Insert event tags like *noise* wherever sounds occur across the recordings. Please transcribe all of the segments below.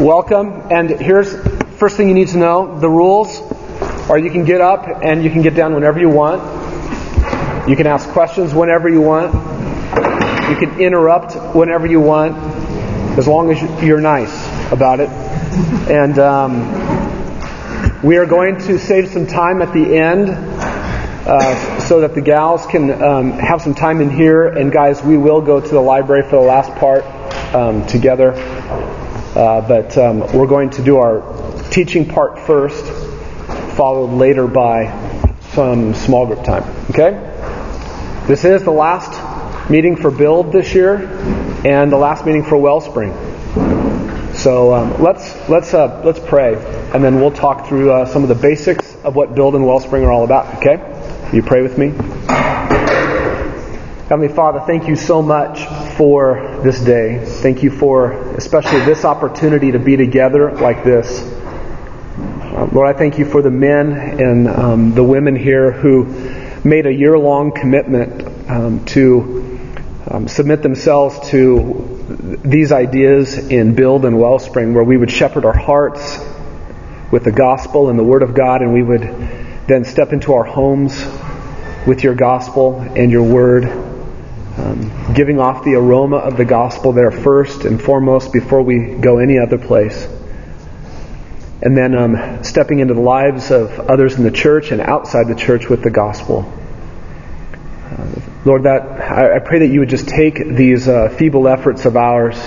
welcome. And here's first thing you need to know: the rules are you can get up and you can get down whenever you want. You can ask questions whenever you want. You can interrupt whenever you want, as long as you're nice about it. And um, we are going to save some time at the end uh, so that the gals can um, have some time in here. And guys, we will go to the library for the last part um, together. Uh, but um, we're going to do our teaching part first, followed later by some small group time. Okay? This is the last meeting for Build this year, and the last meeting for Wellspring. So um, let's let's uh, let's pray, and then we'll talk through uh, some of the basics of what Build and Wellspring are all about. Okay? You pray with me. Heavenly Father, thank you so much for this day. Thank you for especially this opportunity to be together like this. Uh, Lord, I thank you for the men and um, the women here who made a year long commitment um, to um, submit themselves to these ideas in Build and Wellspring, where we would shepherd our hearts with the gospel and the Word of God, and we would then step into our homes with your gospel and your Word um, giving off the aroma of the gospel there first and foremost before we go any other place. And then um, stepping into the lives of others in the church and outside the church with the gospel. Uh, Lord, that I, I, pray that you would just take these uh, feeble efforts of ours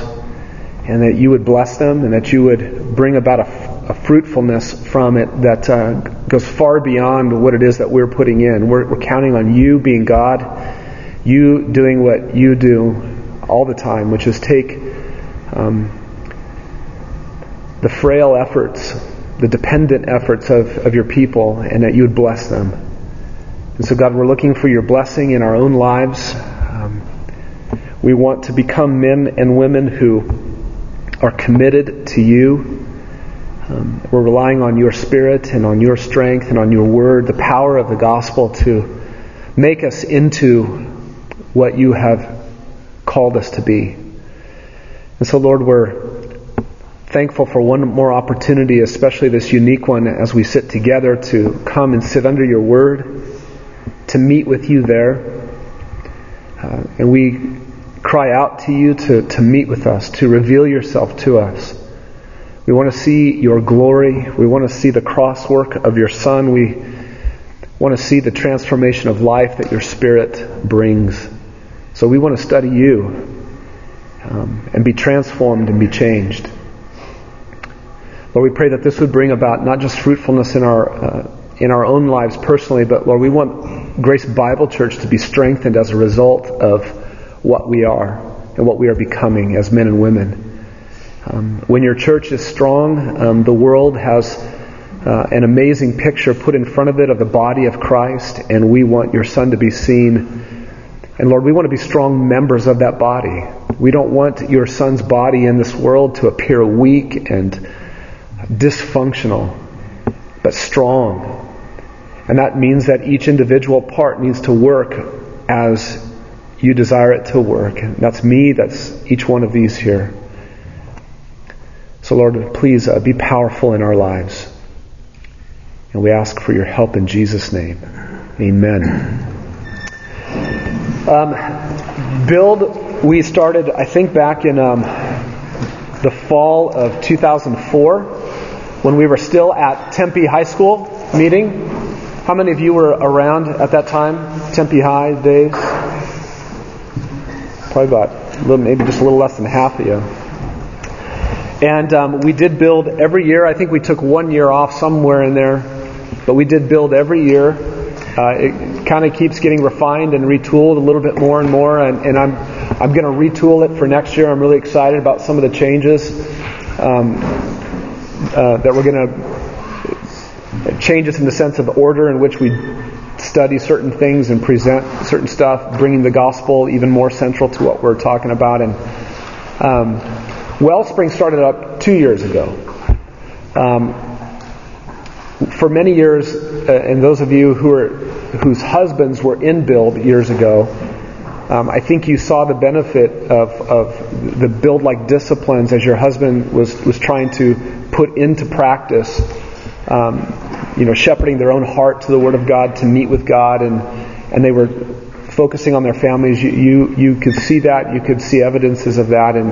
and that you would bless them and that you would bring about a, a fruitfulness from it that uh, goes far beyond what it is that we're putting in. We're, we're counting on you being God you doing what you do all the time, which is take um, the frail efforts, the dependent efforts of, of your people, and that you would bless them. And so, God, we're looking for your blessing in our own lives. Um, we want to become men and women who are committed to you. Um, we're relying on your spirit and on your strength and on your word, the power of the gospel to make us into what you have called us to be. And so, Lord, we're thankful for one more opportunity, especially this unique one, as we sit together to come and sit under your word, to meet with you there. Uh, and we cry out to you to, to meet with us, to reveal yourself to us. We want to see your glory. We want to see the crosswork of your Son. We want to see the transformation of life that your Spirit brings. So we want to study you um, and be transformed and be changed. Lord, we pray that this would bring about not just fruitfulness in our uh, in our own lives personally, but Lord, we want Grace Bible Church to be strengthened as a result of what we are and what we are becoming as men and women. Um, when your church is strong, um, the world has uh, an amazing picture put in front of it of the body of Christ, and we want your Son to be seen and Lord, we want to be strong members of that body. We don't want your son's body in this world to appear weak and dysfunctional, but strong. And that means that each individual part needs to work as you desire it to work. And that's me, that's each one of these here. So, Lord, please uh, be powerful in our lives. And we ask for your help in Jesus' name. Amen. Um, build, we started, I think, back in um, the fall of 2004 when we were still at Tempe High School meeting. How many of you were around at that time? Tempe High days? Probably about, little, maybe just a little less than half of you. And um, we did build every year. I think we took one year off somewhere in there, but we did build every year. Uh, it kind of keeps getting refined and retooled a little bit more and more, and, and I'm I'm going to retool it for next year. I'm really excited about some of the changes um, uh, that we're going to changes in the sense of order in which we study certain things and present certain stuff, bringing the gospel even more central to what we're talking about. And um, Wellspring started up two years ago. Um, for many years, uh, and those of you who are whose husbands were in Build years ago, Um, I think you saw the benefit of, of the build like disciplines as your husband was, was trying to put into practice, um, you know, shepherding their own heart to the Word of God to meet with God, and, and they were focusing on their families. You, you, you could see that, you could see evidences of that, and,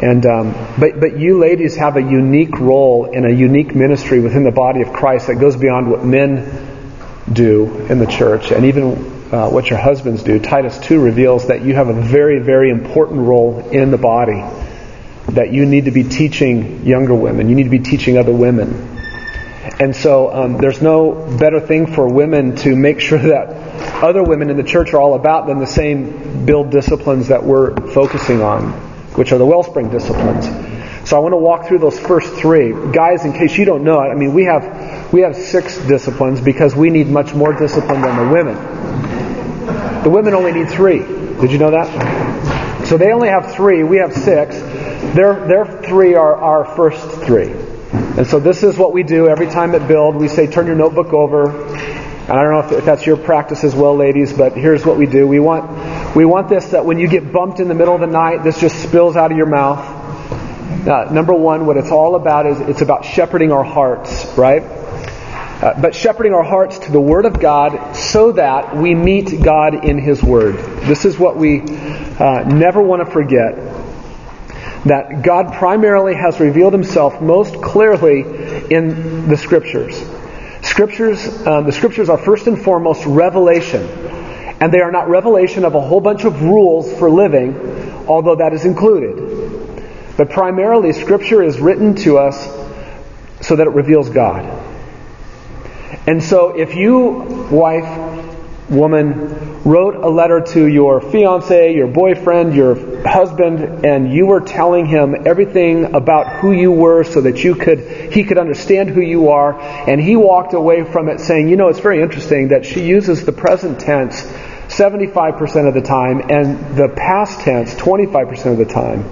and um, but but you ladies have a unique role in a unique ministry within the body of Christ that goes beyond what men do in the church, and even uh, what your husbands do. Titus 2 reveals that you have a very, very important role in the body. That you need to be teaching younger women. You need to be teaching other women. And so um, there's no better thing for women to make *laughs* sure that other women in the church are all about than the same build disciplines that we're focusing on, which are the wellspring disciplines. So I want to walk through those first three. Guys, in case you don't know I mean, we have, we have six disciplines because we need much more discipline than the women. The women only need three. Did you know that? So they only have three. We have six. Their, their three are our first three. And so this is what we do every time at Build. We say, turn your notebook over. And I don't know if, if that's your practice as well, ladies, but here's what we do. We want, we want this that when you get bumped in the middle of the night, this just spills out of your mouth. Uh, number one, what it's all about is it's about shepherding our hearts, right? Uh, but shepherding our hearts to the Word of God so that we meet God in His Word. This is what we uh, never want to forget. That God primarily has revealed Himself most clearly in the Scriptures. Scriptures, um, the Scriptures are first and foremost revelation. And they are not revelation of a whole bunch of rules for living, although that is included. But primarily, Scripture is written to us so that it reveals God. And so if you, wife, woman, wrote a letter to your fiance, your boyfriend, your husband, and you were telling him everything about who you were so that you could, he could understand who you are, and he walked away from it saying, you know, it's very interesting that she uses the present tense 75% of the time and the past tense 25% of the time.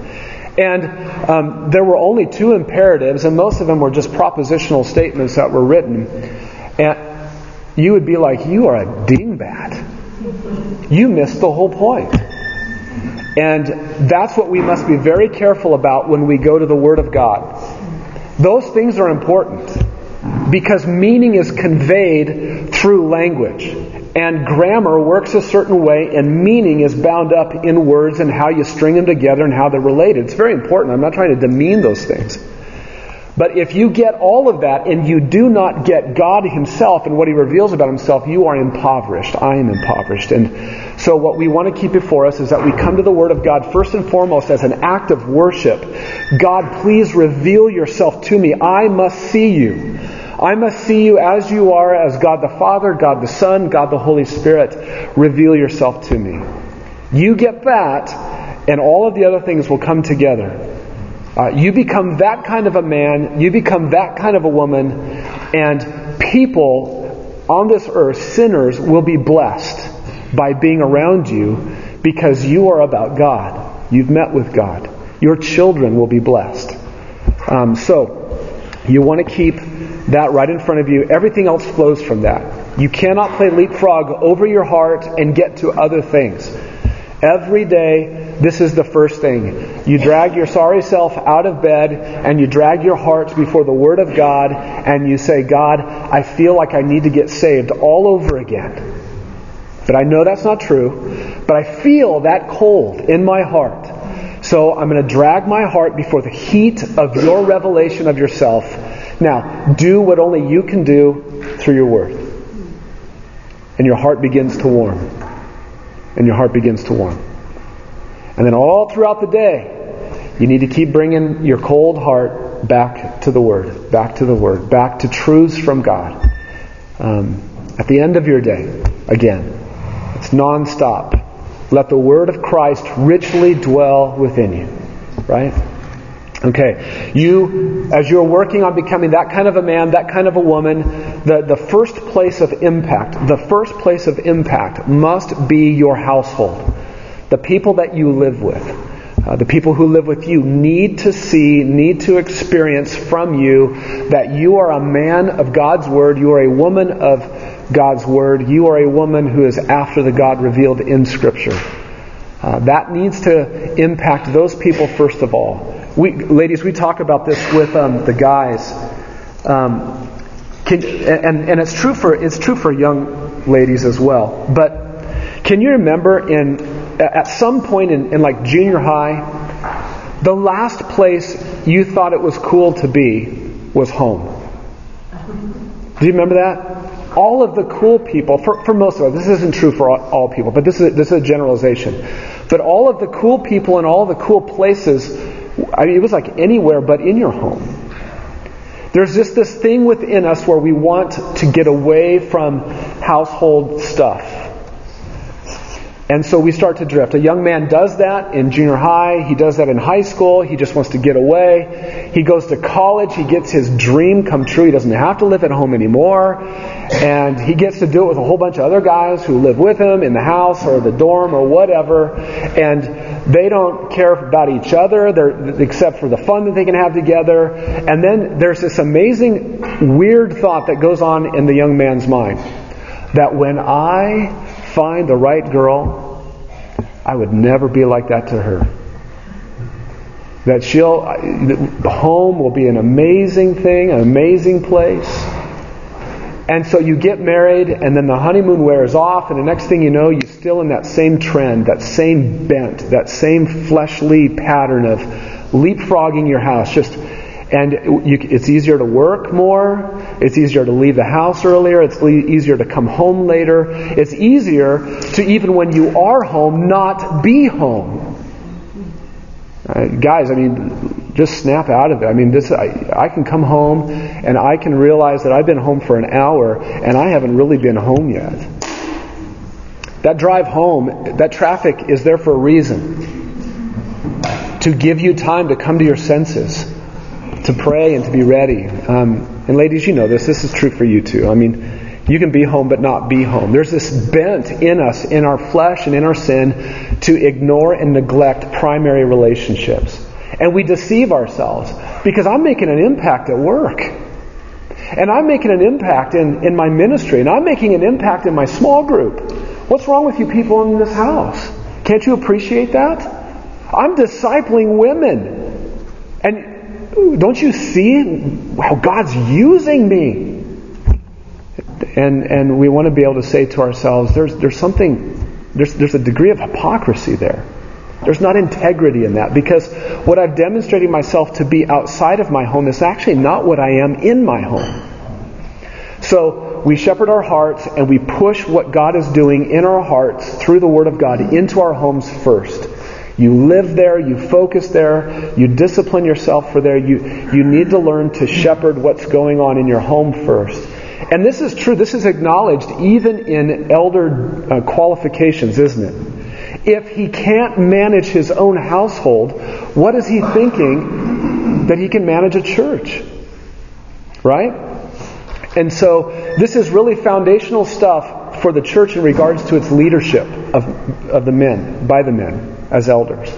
And um, there were only two imperatives, and most of them were just propositional statements that were written. And you would be like, You are a dingbat. You missed the whole point. And that's what we must be very careful about when we go to the Word of God. Those things are important because meaning is conveyed through language. And grammar works a certain way, and meaning is bound up in words and how you string them together and how they're related. It's very important. I'm not trying to demean those things. But if you get all of that and you do not get God Himself and what He reveals about Himself, you are impoverished. I am impoverished. And so what we want to keep before us is that we come to the Word of God first and foremost as an act of worship. God, please reveal yourself to me. I must see you. I must see you as you are, as God the Father, God the Son, God the Holy Spirit. Reveal yourself to me. You get that, and all of the other things will come together. Uh, you become that kind of a man, you become that kind of a woman, and people on this earth, sinners, will be blessed by being around you because you are about God. You've met with God. Your children will be blessed. Um, so, you want to keep that right in front of you. Everything else flows from that. You cannot play leapfrog over your heart and get to other things. Every day, this is the first thing. You drag your sorry self out of bed and you drag your heart before the Word of God and you say, God, I feel like I need to get saved all over again. But I know that's not true. But I feel that cold in my heart. So I'm going to drag my heart before the heat of your revelation of yourself. Now, do what only you can do through your Word. And your heart begins to warm and your heart begins to warm. And then all throughout the day, you need to keep bringing your cold heart back to the Word, back to the Word, back to truths from God. Um, at the end of your day, again, it's nonstop. Let the Word of Christ richly dwell within you. Right? Okay, you, as you're working on becoming that kind of a man, that kind of a woman, the, the first place of impact, the first place of impact must be your household. The people that you live with. Uh, the people who live with you need to see, need to experience from you that you are a man of God's Word, you are a woman of God's Word, you are a woman who is after the God revealed in Scripture. Uh, that needs to impact those people first of all. We, ladies, we talk about this with um, the guys. Um, can, and, and it's true for it's true for young ladies as well. But can you remember in at some point in, in like junior high, the last place you thought it was cool to be was home. Do you remember that? All of the cool people, for, for most of us, this isn't true for all, all people, but this is, this is a generalization. But all of the cool people and all the cool places, I mean, it was like anywhere but in your home. There's just this thing within us where we want to get away from household stuff. And so we start to drift. A young man does that in junior high. He does that in high school. He just wants to get away. He goes to college. He gets his dream come true. He doesn't have to live at home anymore. And he gets to do it with a whole bunch of other guys who live with him in the house or the dorm or whatever. And they don't care about each other They're, except for the fun that they can have together. And then there's this amazing, weird thought that goes on in the young man's mind that when I find the right girl, I would never be like that to her. That she'll, the home will be an amazing thing, an amazing place. And so you get married, and then the honeymoon wears off, and the next thing you know, you're still in that same trend, that same bent, that same fleshly pattern of leapfrogging your house, just and you, it's easier to work more. It's easier to leave the house earlier. It's easier to come home later. It's easier to, even when you are home, not be home. Uh, guys, I mean, just snap out of it. I mean, this I, I can come home and I can realize that I've been home for an hour and I haven't really been home yet. That drive home, that traffic is there for a reason. To give you time to come to your senses to pray and to be ready. Um, and ladies, you know this. This is true for you too. I mean, you can be home but not be home. There's this bent in us, in our flesh and in our sin, to ignore and neglect primary relationships. And we deceive ourselves because I'm making an impact at work. And I'm making an impact in, in my ministry. And I'm making an impact in my small group. What's wrong with you people in this house? Can't you appreciate that? I'm discipling women. And don't you see how God's using me? And, and we want to be able to say to ourselves, there's, there's something, there's, there's a degree of hypocrisy there. There's not integrity in that because what I've demonstrated myself to be outside of my home is actually not what I am in my home. So we shepherd our hearts and we push what God is doing in our hearts through the Word of God into our homes first. You live there, you focus there, you discipline yourself for there. You, you need to learn to shepherd what's going on in your home first. And this is true, this is acknowledged even in elder uh, qualifications, isn't it? If he can't manage his own household, what is he thinking that he can manage a church? Right? And so this is really foundational stuff for the church in regards to its leadership of, of the men, by the men as elders.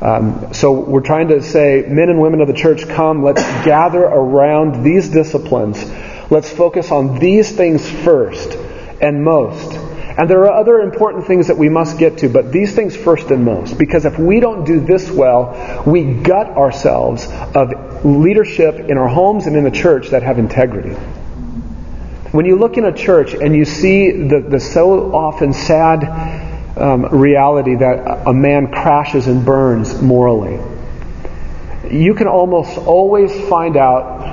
Um, so we're trying to say, men and women of the church, come, let's gather around these disciplines. Let's focus on these things first and most. And there are other important things that we must get to, but these things first and most. Because if we don't do this well, we gut ourselves of leadership in our homes and in the church that have integrity. When you look in a church and you see the, the so often sad um, reality that a man crashes and burns morally. You can almost always find out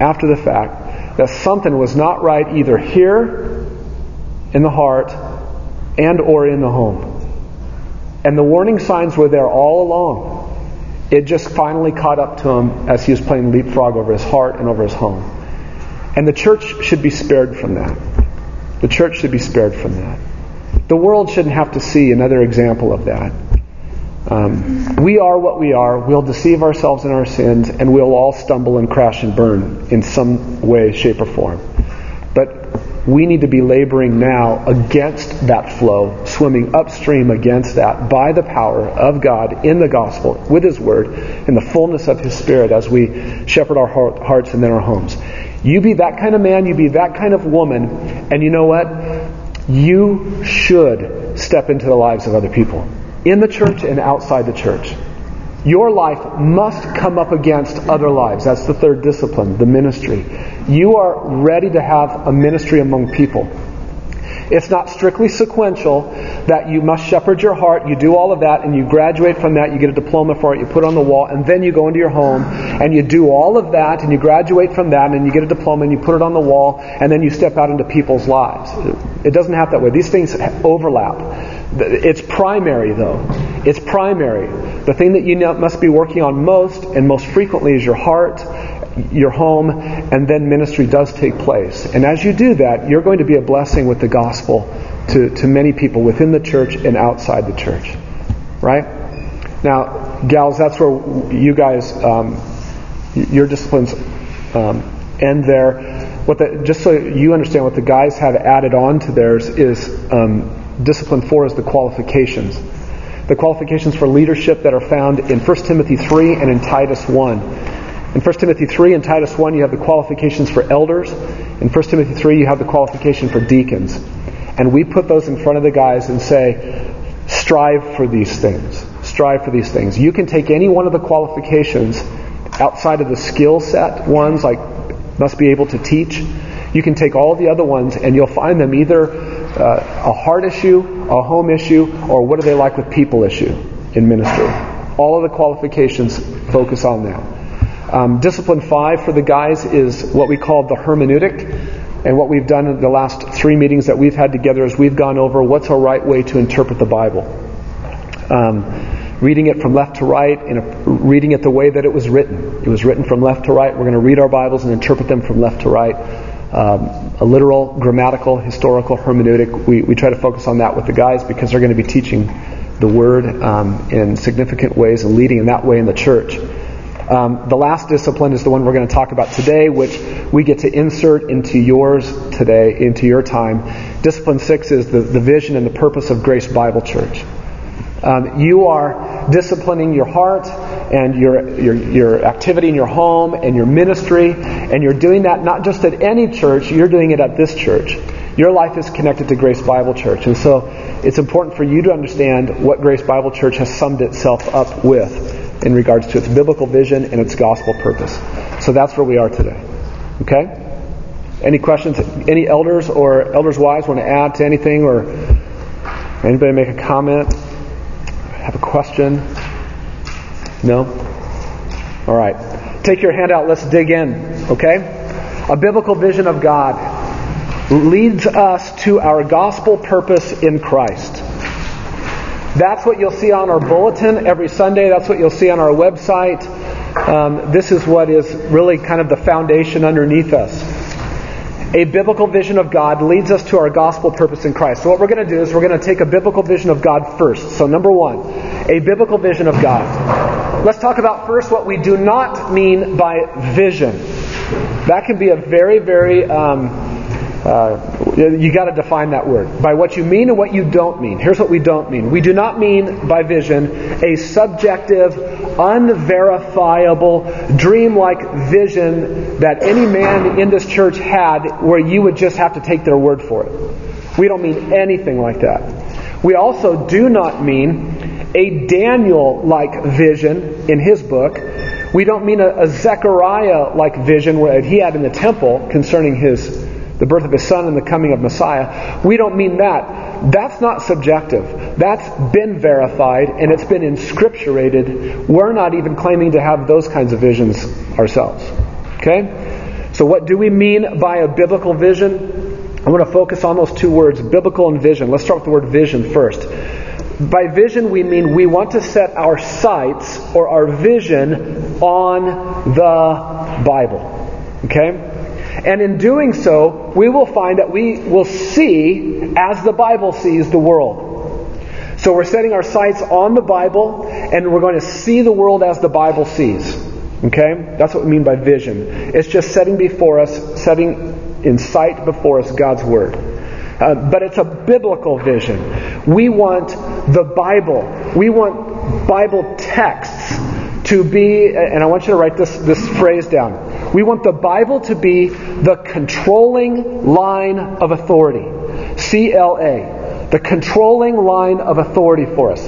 after the fact that something was not right either here in the heart and or in the home. And the warning signs were there all along. It just finally caught up to him as he was playing leapfrog over his heart and over his home. And the church should be spared from that. The church should be spared from that. The world shouldn't have to see another example of that. Um, we are what we are. We'll deceive ourselves in our sins, and we'll all stumble and crash and burn in some way, shape, or form. But we need to be laboring now against that flow, swimming upstream against that by the power of God in the gospel, with His Word, in the fullness of His Spirit as we shepherd our hearts and then our homes. You be that kind of man, you be that kind of woman, and you know what? You should step into the lives of other people, in the church and outside the church. Your life must come up against other lives. That's the third discipline, the ministry. You are ready to have a ministry among people. It's not strictly sequential that you must shepherd your heart, you do all of that, and you graduate from that, you get a diploma for it, you put it on the wall, and then you go into your home and you do all of that, and you graduate from that, and you get a diploma and you put it on the wall, and then you step out into people's lives. It doesn't happen that way. These things overlap. It's primary, though. It's primary. The thing that you must be working on most and most frequently is your heart your home, and then ministry does take place. And as you do that, you're going to be a blessing with the gospel to, to many people within the church and outside the church. Right? Now, gals, that's where you guys, um, your disciplines um, end there. What the, just so you understand, what the guys have added on to theirs is um, discipline four is the qualifications. The qualifications for leadership that are found in 1 Timothy 3 and in Titus 1. In 1 Timothy 3 and Titus 1, you have the qualifications for elders. In 1 Timothy 3, you have the qualification for deacons. And we put those in front of the guys and say, strive for these things. Strive for these things. You can take any one of the qualifications outside of the skill set ones, like must be able to teach. You can take all the other ones and you'll find them either uh, a heart issue, a home issue, or what are they like with people issue in ministry. All of the qualifications focus on that. Um, discipline five for the guys is what we call the hermeneutic. And what we've done in the last three meetings that we've had together is we've gone over what's a right way to interpret the Bible. Um, reading it from left to right, and reading it the way that it was written. It was written from left to right. We're going to read our Bibles and interpret them from left to right. Um, a literal, grammatical, historical hermeneutic. We, we try to focus on that with the guys because they're going to be teaching the Word um, in significant ways and leading in that way in the church. Um, the last discipline is the one we're going to talk about today, which we get to insert into yours today, into your time. Discipline six is the, the vision and the purpose of Grace Bible Church. Um, you are disciplining your heart and your, your, your activity in your home and your ministry, and you're doing that not just at any church, you're doing it at this church. Your life is connected to Grace Bible Church. And so it's important for you to understand what Grace Bible Church has summed itself up with in regards to its biblical vision and its gospel purpose. So that's where we are today. Okay? Any questions? Any elders or elders' wives want to add to anything or anybody make a comment? Have a question? No? All right. Take your hand out. Let's dig in. Okay? A biblical vision of God leads us to our gospel purpose in Christ. That's what you'll see on our bulletin every Sunday. That's what you'll see on our website. Um, this is what is really kind of the foundation underneath us. A biblical vision of God leads us to our gospel purpose in Christ. So, what we're going to do is we're going to take a biblical vision of God first. So, number one, a biblical vision of God. Let's talk about first what we do not mean by vision. That can be a very, very um, uh, you got to define that word by what you mean and what you don't mean. Here's what we don't mean. We do not mean by vision a subjective, unverifiable, dream-like vision that any man in this church had where you would just have to take their word for it. We don't mean anything like that. We also do not mean a Daniel-like vision in his book. We don't mean a, a Zechariah-like vision where he had in the temple concerning his the birth of his son and the coming of Messiah. We don't mean that. That's not subjective. That's been verified and it's been inscripturated. We're not even claiming to have those kinds of visions ourselves. Okay? So what do we mean by a biblical vision? I want to focus on those two words, biblical and vision. Let's start with the word vision first. By vision, we mean we want to set our sights or our vision on the Bible. Okay? And in doing so, we will find that we will see as the Bible sees the world. So we're setting our sights on the Bible, and we're going to see the world as the Bible sees. Okay? That's what we mean by vision. It's just setting before us, setting in sight before us God's Word. Uh, but it's a biblical vision. We want the Bible. We want Bible texts to be, and I want you to write this, this phrase down. We want the Bible to be the controlling line of authority. CLA. the controlling line of authority for us.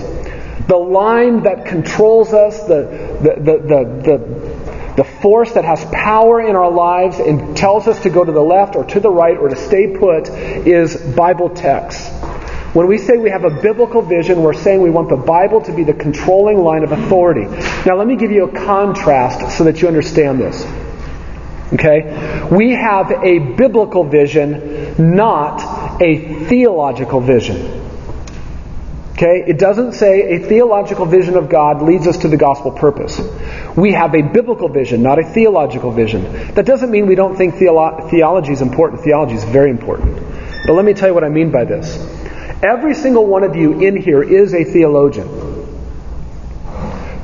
The line that controls us, the, the, the, the, the, force that has power in our lives and tells us to go to the left or to the right or to stay put is Bible text. When we say we have a biblical vision, we're saying we want the Bible to be the controlling line of authority. Now, let me give you a contrast so that you understand this. Okay? We have a biblical vision, not a theological vision. Okay? It doesn't say a theological vision of God leads us to the gospel purpose. We have a biblical vision, not a theological vision. That doesn't mean we don't think theolo- theology is important. Theology is very important. But let me tell you what I mean by this. Every single one of you in here is a theologian.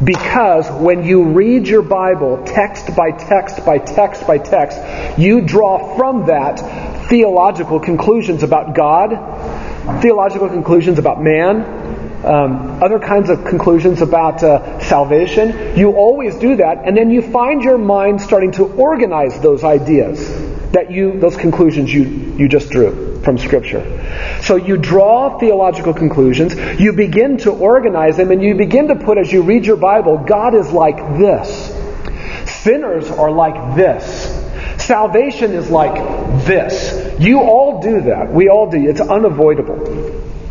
Because when you read your Bible text by text by text by text, you draw from that theological conclusions about God, theological conclusions about man, um, other kinds of conclusions about uh, salvation. You always do that, and then you find your mind starting to organize those ideas that you, those conclusions you, you just drew from Scripture. So you draw theological conclusions, you begin to organize them, and you begin to put, as you read your Bible, God is like this. Sinners are like this. Salvation is like this. You all do that. We all do. It's unavoidable.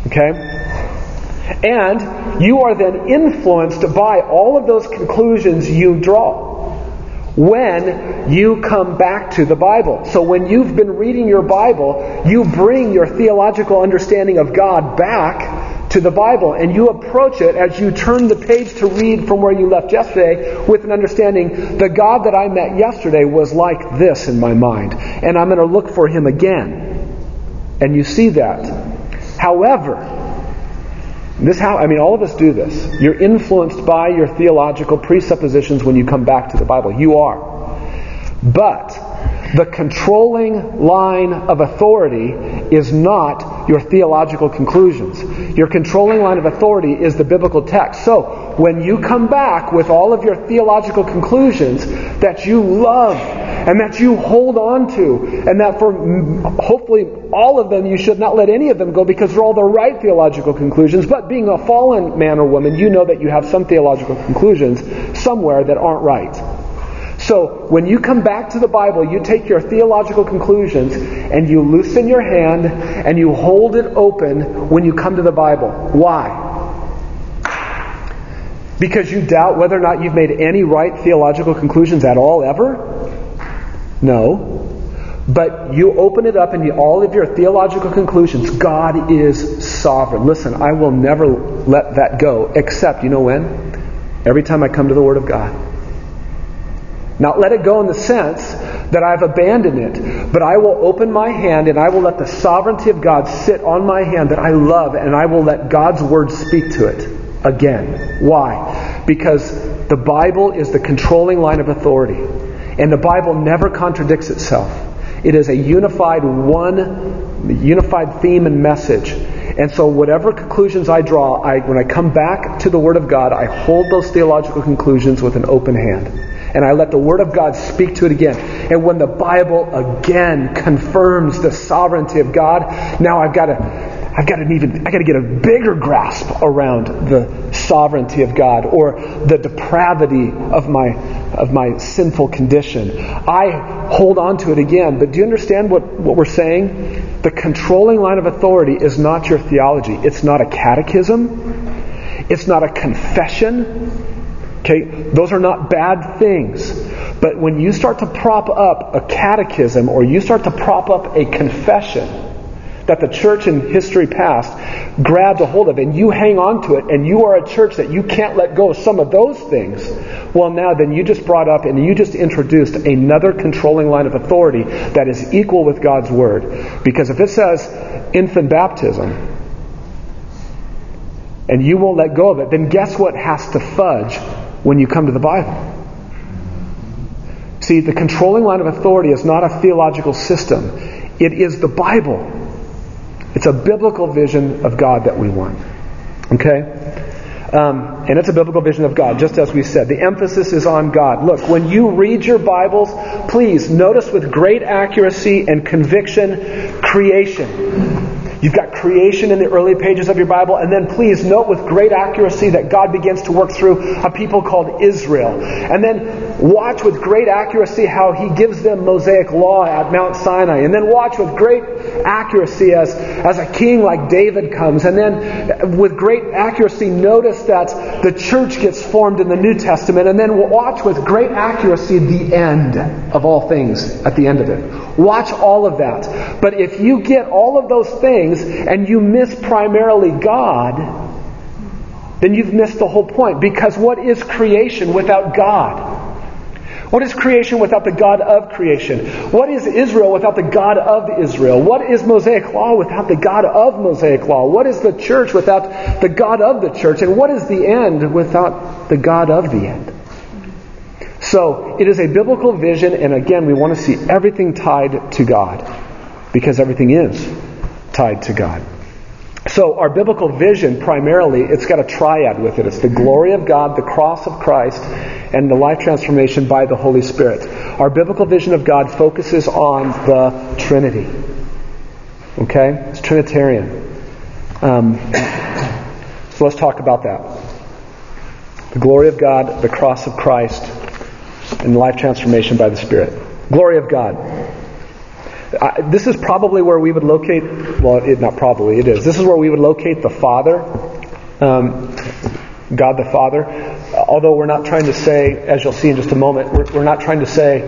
Okay? And you are then influenced by all of those conclusions you draw when you come back to the Bible. So when you've been reading your Bible, you bring your theological understanding of God back to the Bible and you approach it as you turn the page to read from where you left yesterday with an understanding the God that I met yesterday was like this in my mind and I'm going to look for him again. And you see that. However, this how I mean all of us do this. You're influenced by your theological presuppositions when you come back to the Bible. You are. But the controlling line of authority is not your theological conclusions. Your controlling line of authority is the biblical text. So, when you come back with all of your theological conclusions that you love and that you hold on to, and that for mm, hopefully all of them you should not let any of them go because they're all the right theological conclusions. But being a fallen man or woman, you know that you have some theological conclusions somewhere that aren't right. So, when you come back to the Bible, you take your theological conclusions and you loosen your hand and you hold it open when you come to the Bible. Why? Because you doubt whether or not you've made any right theological conclusions at all, ever? No. But you open it up and you, all of your theological conclusions, God is sovereign. Listen, I will never let that go, except, you know when? Every time I come to the Word of God. Not let it go in the sense that I've abandoned it, but I will open my hand and I will let the sovereignty of God sit on my hand that I love and I will let God's Word speak to it again. Why? Because the Bible is the controlling line of authority. And the Bible never contradicts itself. It is a unified one, unified theme and message. And so whatever conclusions I draw, I, when I come back to the Word of God, I hold those theological conclusions with an open hand. And I let the Word of God speak to it again. And when the Bible again confirms the sovereignty of God, now I've got to I've got to even I got to get a bigger grasp around the sovereignty of God or the depravity of my of my sinful condition. I hold on to it again, but do you understand what, what we're saying? The controlling line of authority is not your theology. It's not a catechism. It's not a confession. Okay, those are not bad things. But when you start to prop up a catechism or you start to prop up a confession, that the church in history past grabbed a hold of, and you hang on to it, and you are a church that you can't let go of some of those things, well, now then you just brought up and you just introduced another controlling line of authority that is equal with God's Word. Because if it says infant baptism, and you won't let go of it, then guess what has to fudge when you come to the Bible? See, the controlling line of authority is not a theological system. It is the Bible. It's a biblical vision of God that we want. Okay? Um, and it's a biblical vision of God, just as we said. The emphasis is on God. Look, when you read your Bibles, please notice with great accuracy and conviction creation. You've got creation in the early pages of your Bible, and then please note with great accuracy that God begins to work through a people called Israel. And then watch with great accuracy how He gives them Mosaic law at Mount Sinai. And then watch with great accuracy as, as a king like David comes. And then with great accuracy, notice that the church gets formed in the New Testament. And then watch with great accuracy the end of all things at the end of it. Watch all of that. But if you get all of those things and you miss primarily God, then you've missed the whole point. Because what is creation without God? What is creation without the God of creation? What is Israel without the God of Israel? What is Mosaic law without the God of Mosaic law? What is the church without the God of the church? And what is the end without the God of the end? So, it is a biblical vision, and again, we want to see everything tied to God, because everything is tied to God. So, our biblical vision, primarily, it's got a triad with it. It's the glory of God, the cross of Christ, and the life transformation by the Holy Spirit. Our biblical vision of God focuses on the Trinity. Okay? It's Trinitarian. Um, *coughs* so, let's talk about that. The glory of God, the cross of Christ, and life transformation by the Spirit. Glory of God. Uh, this is probably where we would locate, well, it, not probably, it is. This is where we would locate the Father, um, God the Father. Although we're not trying to say, as you'll see in just a moment, we're, we're not trying to say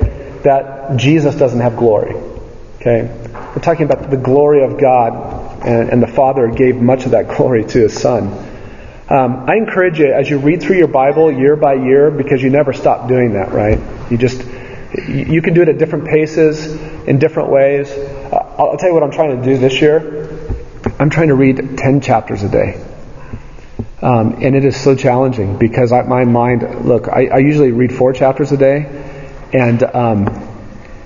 that Jesus doesn't have glory. Okay? We're talking about the glory of God, and, and the Father gave much of that glory to His Son. Um, I encourage you as you read through your Bible year by year, because you never stop doing that, right? You just you can do it at different paces in different ways. Uh, I'll tell you what I'm trying to do this year. I'm trying to read 10 chapters a day. Um, and it is so challenging because I, my mind, look, I, I, usually read four chapters a day, and um,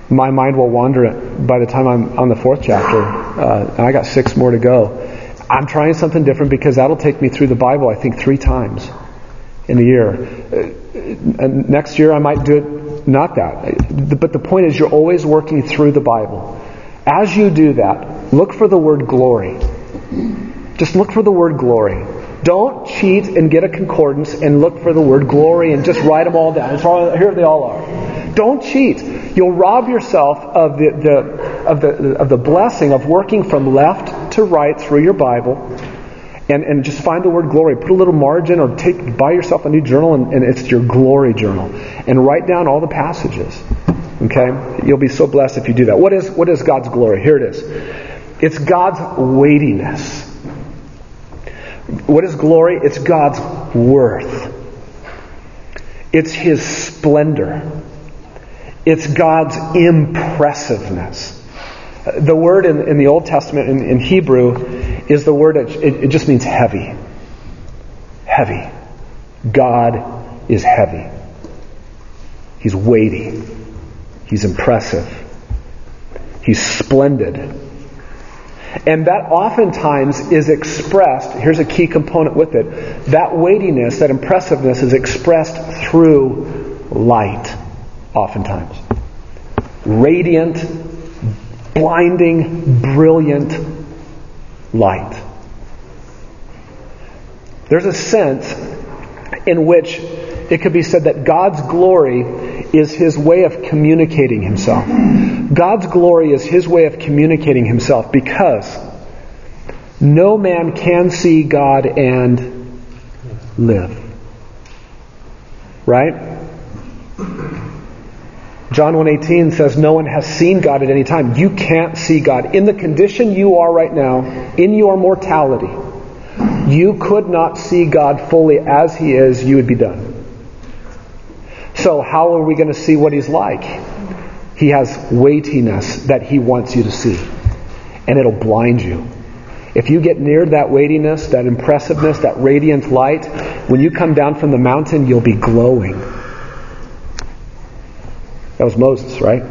my mind will wander by the time I'm on the fourth chapter, uh, and I got six more to go. I'm trying something different because that'll take me through the Bible, I think, three times in a year. Uh, next year, I might do it not that. But the point is, you're always working through the Bible. As you do that, look for the word glory. Just look for the word glory. Don't cheat and get a concordance and look for the word glory and just write them all down. Here they all are. Don't cheat. You'll rob yourself of the, the, of the, of the blessing of working from left to right through your Bible and, and just find the word glory. Put a little margin or take buy yourself a new journal and, and it's your glory journal. And write down all the passages. Okay? You'll be so blessed if you do that. What is what is God's glory? Here it is. It's God's weightiness. What is glory? It's God's worth. It's His splendor. It's God's impressiveness. The word in, in the Old Testament, in, in, Hebrew, is the word, it, it just means heavy. Heavy. God is heavy. He's weighty. He's impressive. He's splendid. And that oftentimes is expressed, here's a key component with it, that weightiness, that impressiveness is expressed through light, oftentimes. Radiant, blinding, brilliant light. There's a sense in which it could be said that God's glory is His way of communicating Himself. God's glory is His way of communicating Himself because no man can see God and live. Right? John 1:18 says no one has seen God at any time. You can't see God in the condition you are right now in your mortality. You could not see God fully as he is, you would be done. So how are we going to see what he's like? He has weightiness that he wants you to see. And it'll blind you. If you get near that weightiness, that impressiveness, that radiant light, when you come down from the mountain, you'll be glowing. That was Moses, right?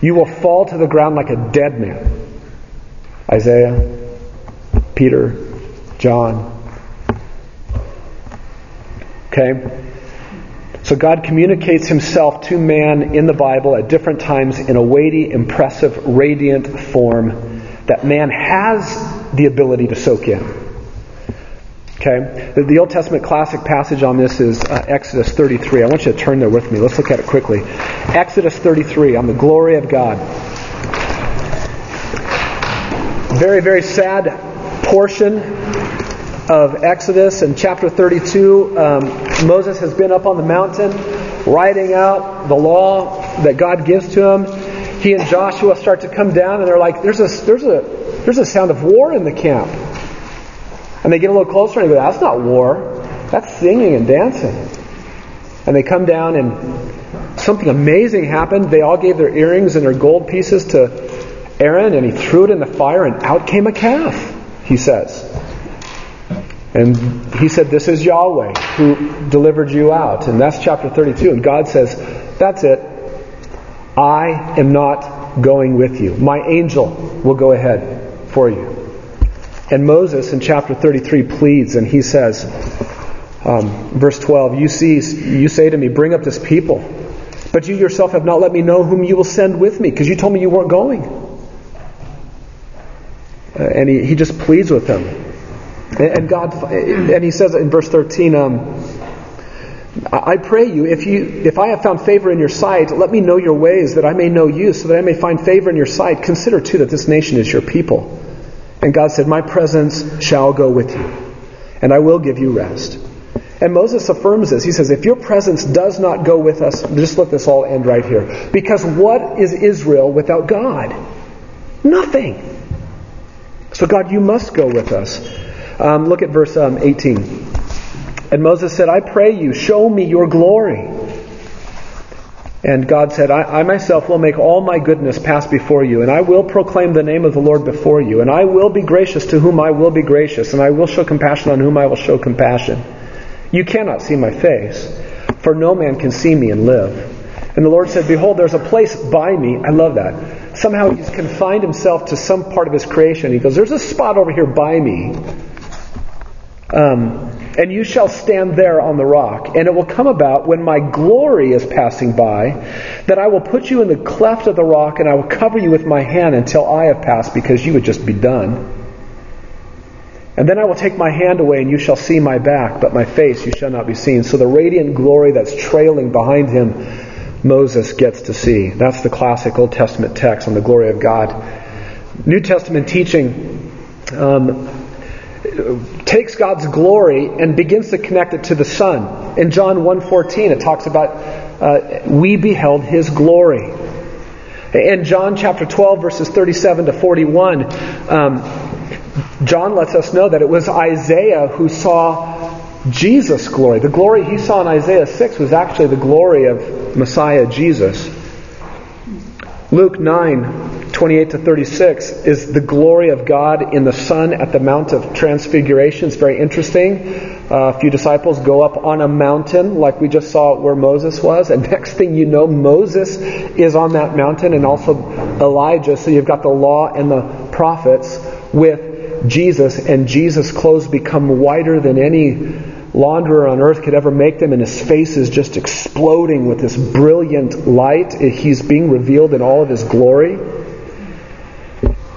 You will fall to the ground like a dead man. Isaiah, Peter, John. Okay? So God communicates himself to man in the Bible at different times in a weighty, impressive, radiant form that man has the ability to soak in. Okay? The, the Old Testament classic passage on this is uh, Exodus 33. I want you to turn there with me. Let's look at it quickly. Exodus 33 on the glory of God. Very, very sad portion of Exodus and chapter 32. Um, Moses has been up on the mountain writing out the law that God gives to him. He and Joshua start to come down and they're like, there's a, there's a, there's a sound of war in the camp. And they get a little closer and they go, that's not war. That's singing and dancing. And they come down and something amazing happened. They all gave their earrings and their gold pieces to Aaron and he threw it in the fire and out came a calf, he says. And he said, This is Yahweh who delivered you out. And that's chapter 32. And God says, That's it. I am not going with you. My angel will go ahead for you. And Moses in chapter 33 pleads, and he says, um, verse 12, you, see, you say to me, Bring up this people. But you yourself have not let me know whom you will send with me, because you told me you weren't going. Uh, and he, he just pleads with them. And, and God, and he says in verse 13, um, I pray you, if you, if I have found favor in your sight, let me know your ways, that I may know you, so that I may find favor in your sight. Consider too that this nation is your people. And God said, My presence shall go with you, and I will give you rest. And Moses affirms this. He says, If your presence does not go with us, just let this all end right here. Because what is Israel without God? Nothing. So, God, you must go with us. Um, look at verse um, 18. And Moses said, I pray you, show me your glory. And God said, I, I, myself will make all my goodness pass before you, and I will proclaim the name of the Lord before you, and I will be gracious to whom I will be gracious, and I will show compassion on whom I will show compassion. You cannot see my face, for no man can see me and live. And the Lord said, Behold, there's a place by me. I love that. Somehow he's confined himself to some part of his creation. He goes, There's a spot over here by me. Um, and you shall stand there on the rock. And it will come about when my glory is passing by that I will put you in the cleft of the rock and I will cover you with my hand until I have passed because you would just be done. And then I will take my hand away and you shall see my back, but my face you shall not be seen. So the radiant glory that's trailing behind him, Moses gets to see. That's the classic Old Testament text on the glory of God. New Testament teaching um, takes God's glory and begins to connect it to the Son. In John 1.14 it talks about uh, we beheld His glory. In John chapter 12 verses 37 to 41, um, John lets us know that it was Isaiah who saw Jesus' glory. The glory he saw in Isaiah 6 was actually the glory of Messiah Jesus. Luke 9 28 to 36 is the glory of God in the Son at the Mount of Transfiguration. It's very interesting. Uh, a few disciples go up on a mountain, like we just saw where Moses was, and *laughs* next thing you know, Moses is on that mountain, and also Elijah. So you've got the law and the prophets with Jesus, and Jesus' clothes become whiter than any launderer on earth could ever make them, and his face is just exploding with this brilliant light. He's being revealed in all of his glory.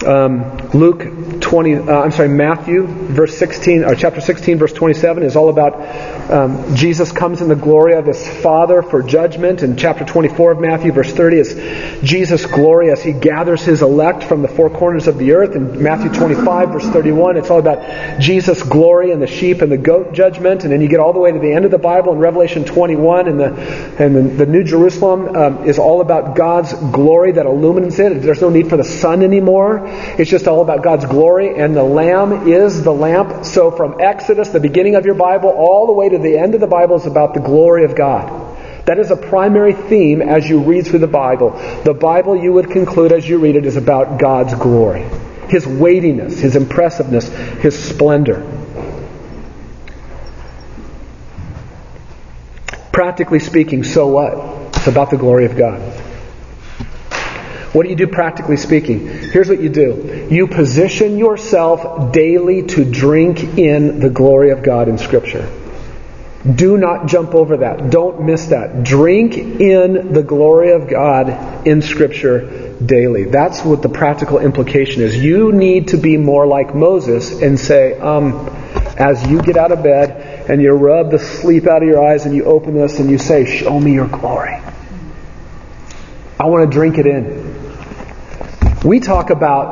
Um, Luke 20, uh, I'm sorry, Matthew, verse 16, or chapter 16, verse 27 is all about um, Jesus comes in the glory of his Father for judgment. And chapter 24 of Matthew, verse 30 is Jesus' glory as he gathers his elect from the four corners of the earth. And Matthew 25, verse 31, it's all about Jesus' glory and the sheep and the goat judgment. And then you get all the way to the end of the Bible in Revelation 21, and the, and the, the New Jerusalem um, is all about God's glory that illumines it. There's no need for the sun anymore. It's just all about God's glory, and the Lamb is the lamp. So from Exodus, the beginning of your Bible, all the way to the end of the Bible is about the glory of God. That is a primary theme as you read through the Bible. The Bible, you would conclude as you read it, is about God's glory. His weightiness, His impressiveness, His splendor. Practically speaking, so what? It's about the glory of God. What do you do practically speaking? Here's what you do you position yourself daily to drink in the glory of God in Scripture. Do not jump over that. Don't miss that. Drink in the glory of God in Scripture daily. That's what the practical implication is. You need to be more like Moses and say, um, as you get out of bed and you rub the sleep out of your eyes and you open this and you say, Show me your glory. I want to drink it in. We talk about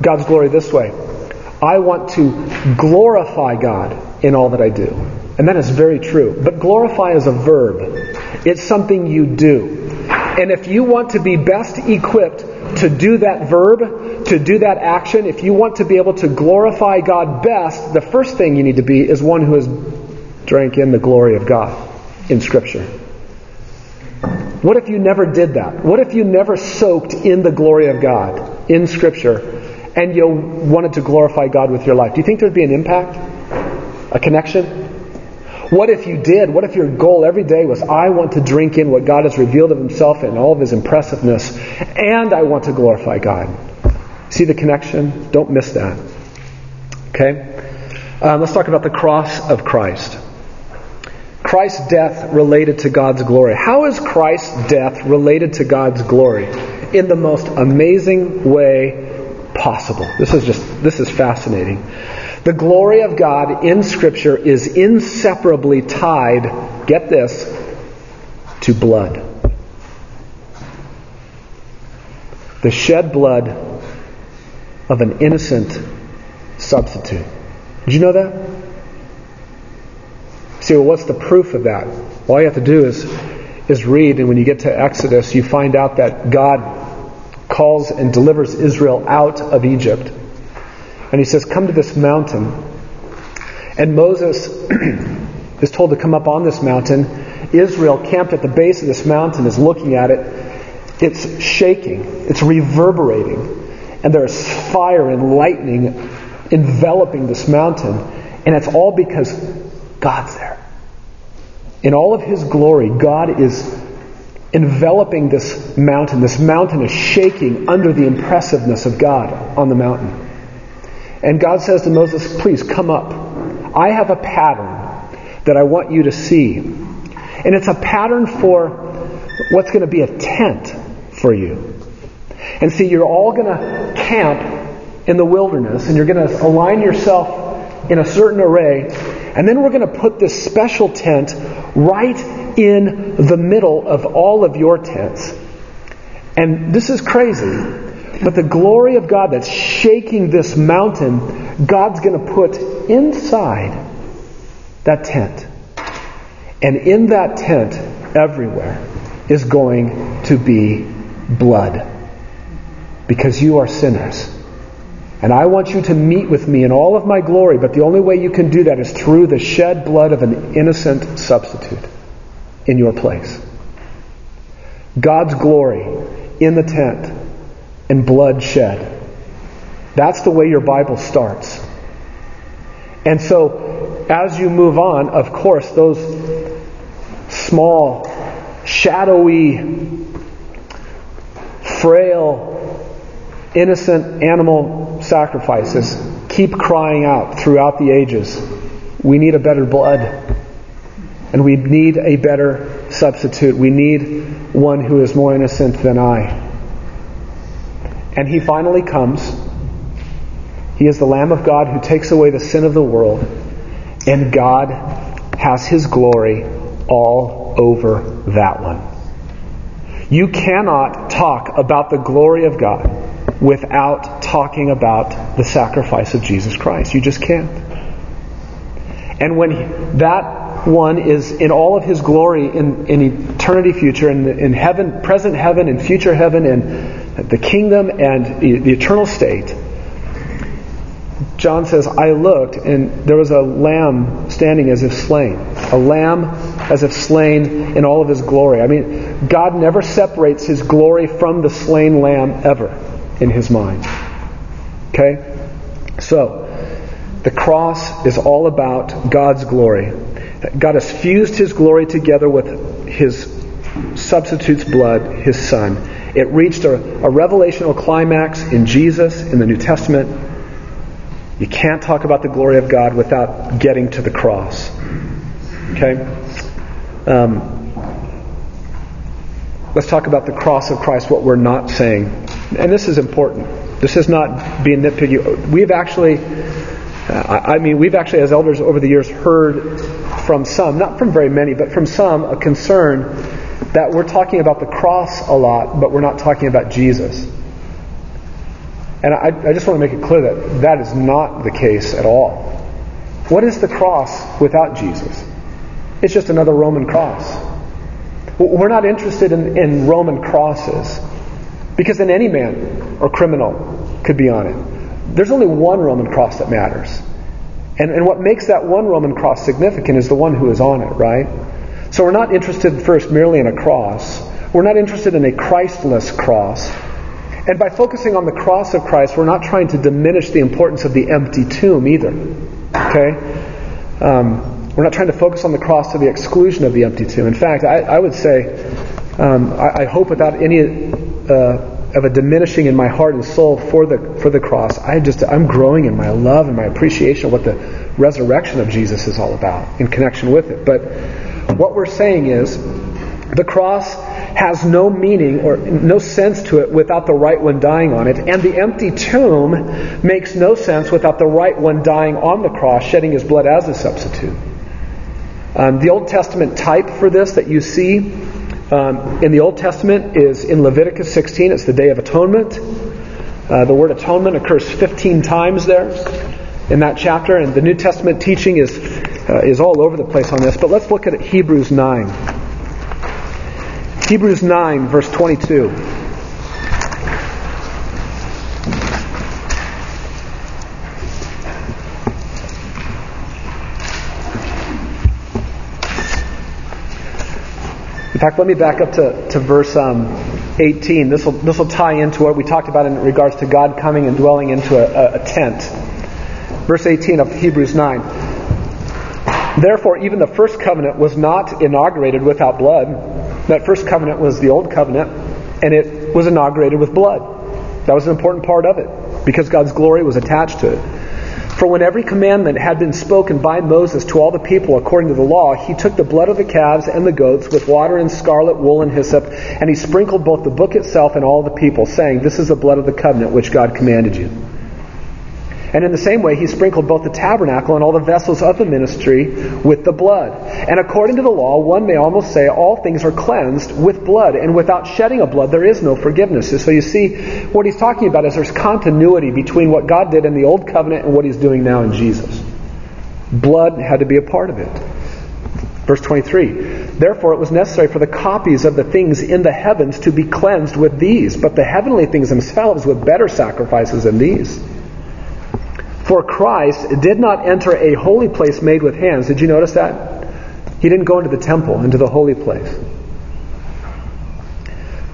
God's glory this way I want to glorify God in all that I do. And that is very true. But glorify is a verb, it's something you do. And if you want to be best equipped to do that verb, to do that action, if you want to be able to glorify God best, the first thing you need to be is one who has drank in the glory of God in Scripture. What if you never did that? What if you never soaked in the glory of God in Scripture and you wanted to glorify God with your life? Do you think there'd be an impact? A connection? What if you did? What if your goal every day was, I want to drink in what God has revealed of Himself and all of His impressiveness, and I want to glorify God? See the connection? Don't miss that. Okay? Um, let's talk about the cross of Christ. Christ's death related to God's glory. How is Christ's death related to God's glory? In the most amazing way possible. This is just this is fascinating. The glory of God in scripture is inseparably tied, get this, to blood. The shed blood of an innocent substitute. Did you know that? See, well, what's the proof of that? All you have to do is, is read, and when you get to Exodus, you find out that God calls and delivers Israel out of Egypt. And he says, Come to this mountain. And Moses *clears throat* is told to come up on this mountain. Israel, camped at the base of this mountain, is looking at it. It's shaking, it's reverberating. And there's fire and lightning enveloping this mountain. And it's all because God's there. In all of His glory, God is enveloping this mountain. This mountain is shaking under the impressiveness of God on the mountain. And God says to Moses, Please come up. I have a pattern that I want you to see. And it's a pattern for what's going to be a tent for you. And see, you're all going to camp in the wilderness and you're going to align yourself in a certain array and then we're going to put this special tent right in the middle of all of your tents. And this is crazy. But the glory of God that's shaking this mountain, God's going to put inside that tent. And in that tent, everywhere, is going to be blood. Because you are sinners. And I want you to meet with me in all of my glory, but the only way you can do that is through the shed blood of an innocent substitute in your place. God's glory in the tent and blood shed. That's the way your Bible starts. And so, as you move on, of course, those small, shadowy, frail, innocent animal sacrifices keep crying out throughout the ages. We need a better blood. And we need a better substitute. We need one who is more innocent than I. And he finally comes. He is the Lamb of God who takes away the sin of the world. And God has his glory all over that one. You cannot talk about the glory of God without talking about the sacrifice of Jesus Christ. You just can't. And when that one is in all of his glory in, in eternity future, in, in heaven, present heaven and future heaven, and the kingdom and the eternal state, John says, I looked, and there was a lamb standing as if slain. A lamb as if slain in all of his glory. I mean, God never separates his glory from the slain lamb ever in his mind. Okay? So, the cross is all about God's glory. God has fused his glory together with his substitute's blood, his son. It reached a, a revelational climax in Jesus in the New Testament. You can't talk about the glory of God without getting to the cross. Okay? Um, let's talk about the cross of Christ, what we're not saying. And this is important. This is not being nitpicky. We've actually, uh, I mean, we've actually, as elders over the years, heard from some, not from very many, but from some, a concern that we're talking about the cross a lot, but we're not talking about Jesus. And I, I just want to make it clear that that is not the case at all. What is the cross without Jesus? It's just another Roman cross. We're not interested in, in Roman crosses because then any man or criminal could be on it. There's only one Roman cross that matters. And, and what makes that one Roman cross significant is the one who is on it, right? So we're not interested first merely in a cross. We're not interested in a Christless cross. And by focusing on the cross of Christ, we're not trying to diminish the importance of the empty tomb either. Okay? Um, we're not trying to focus on the cross to the exclusion of the empty tomb. In fact, I, I would say, um, I, I, hope without any uh, of a diminishing in my heart and soul for the for the cross. I just I'm growing in my love and my appreciation of what the resurrection of Jesus is all about in connection with it. But what we're saying is the cross has no meaning or no sense to it without the right one dying on it, and the empty tomb makes no sense without the right one dying on the cross, shedding his blood as a substitute. Um, the Old Testament type for this that you see um, in the Old Testament is in Leviticus 16. It's the Day of Atonement. Uh, the word atonement occurs 15 times there in that chapter, and the New Testament teaching is uh, is all over the place on this. But let's look at Hebrews 9. Hebrews 9, verse 22. In fact, let me back up to, to verse um, 18. This will, this will tie into what we talked about in regards to God coming and dwelling into a, a, a tent. Verse 18 of Hebrews 9. Therefore, even the first covenant was not inaugurated without blood. That first covenant was the old covenant, and it was inaugurated with blood. That was an important part of it, because God's glory was attached to it. For when every commandment had been spoken by Moses to all the people according to the law, he took the blood of the calves and the goats with water and scarlet wool and hyssop, and he sprinkled both the book itself and all the people, saying, This is the blood of the covenant which God commanded you. And in the same way, he sprinkled both the tabernacle and all the vessels of the ministry with the blood. And according to the law, one may almost say all things are cleansed with blood, and without shedding of blood, there is no forgiveness. So you see, what he's talking about is there's continuity between what God did in the old covenant and what he's doing now in Jesus. Blood had to be a part of it. Verse 23 Therefore, it was necessary for the copies of the things in the heavens to be cleansed with these, but the heavenly things themselves with better sacrifices than these. For Christ did not enter a holy place made with hands. Did you notice that? He didn't go into the temple, into the holy place.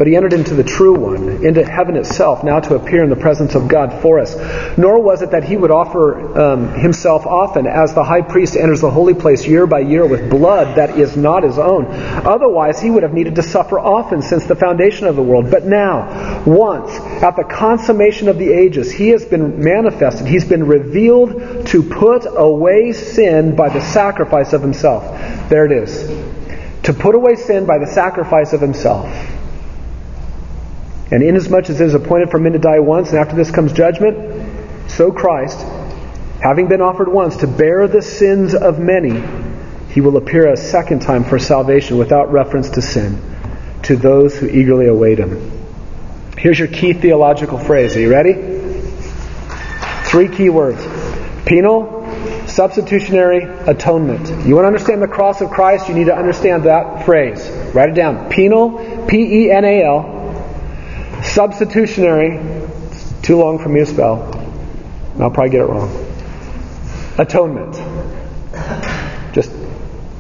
But he entered into the true one, into heaven itself, now to appear in the presence of God for us. Nor was it that he would offer um, himself often, as the high priest enters the holy place year by year with blood that is not his own. Otherwise, he would have needed to suffer often since the foundation of the world. But now, once, at the consummation of the ages, he has been manifested, he's been revealed to put away sin by the sacrifice of himself. There it is. To put away sin by the sacrifice of himself. And inasmuch as it is appointed for men to die once, and after this comes judgment, so Christ, having been offered once to bear the sins of many, he will appear a second time for salvation without reference to sin to those who eagerly await him. Here's your key theological phrase. Are you ready? Three key words penal, substitutionary, atonement. You want to understand the cross of Christ? You need to understand that phrase. Write it down. Penal, P E N A L, Substitutionary, too long for me to spell. I'll probably get it wrong. Atonement. Just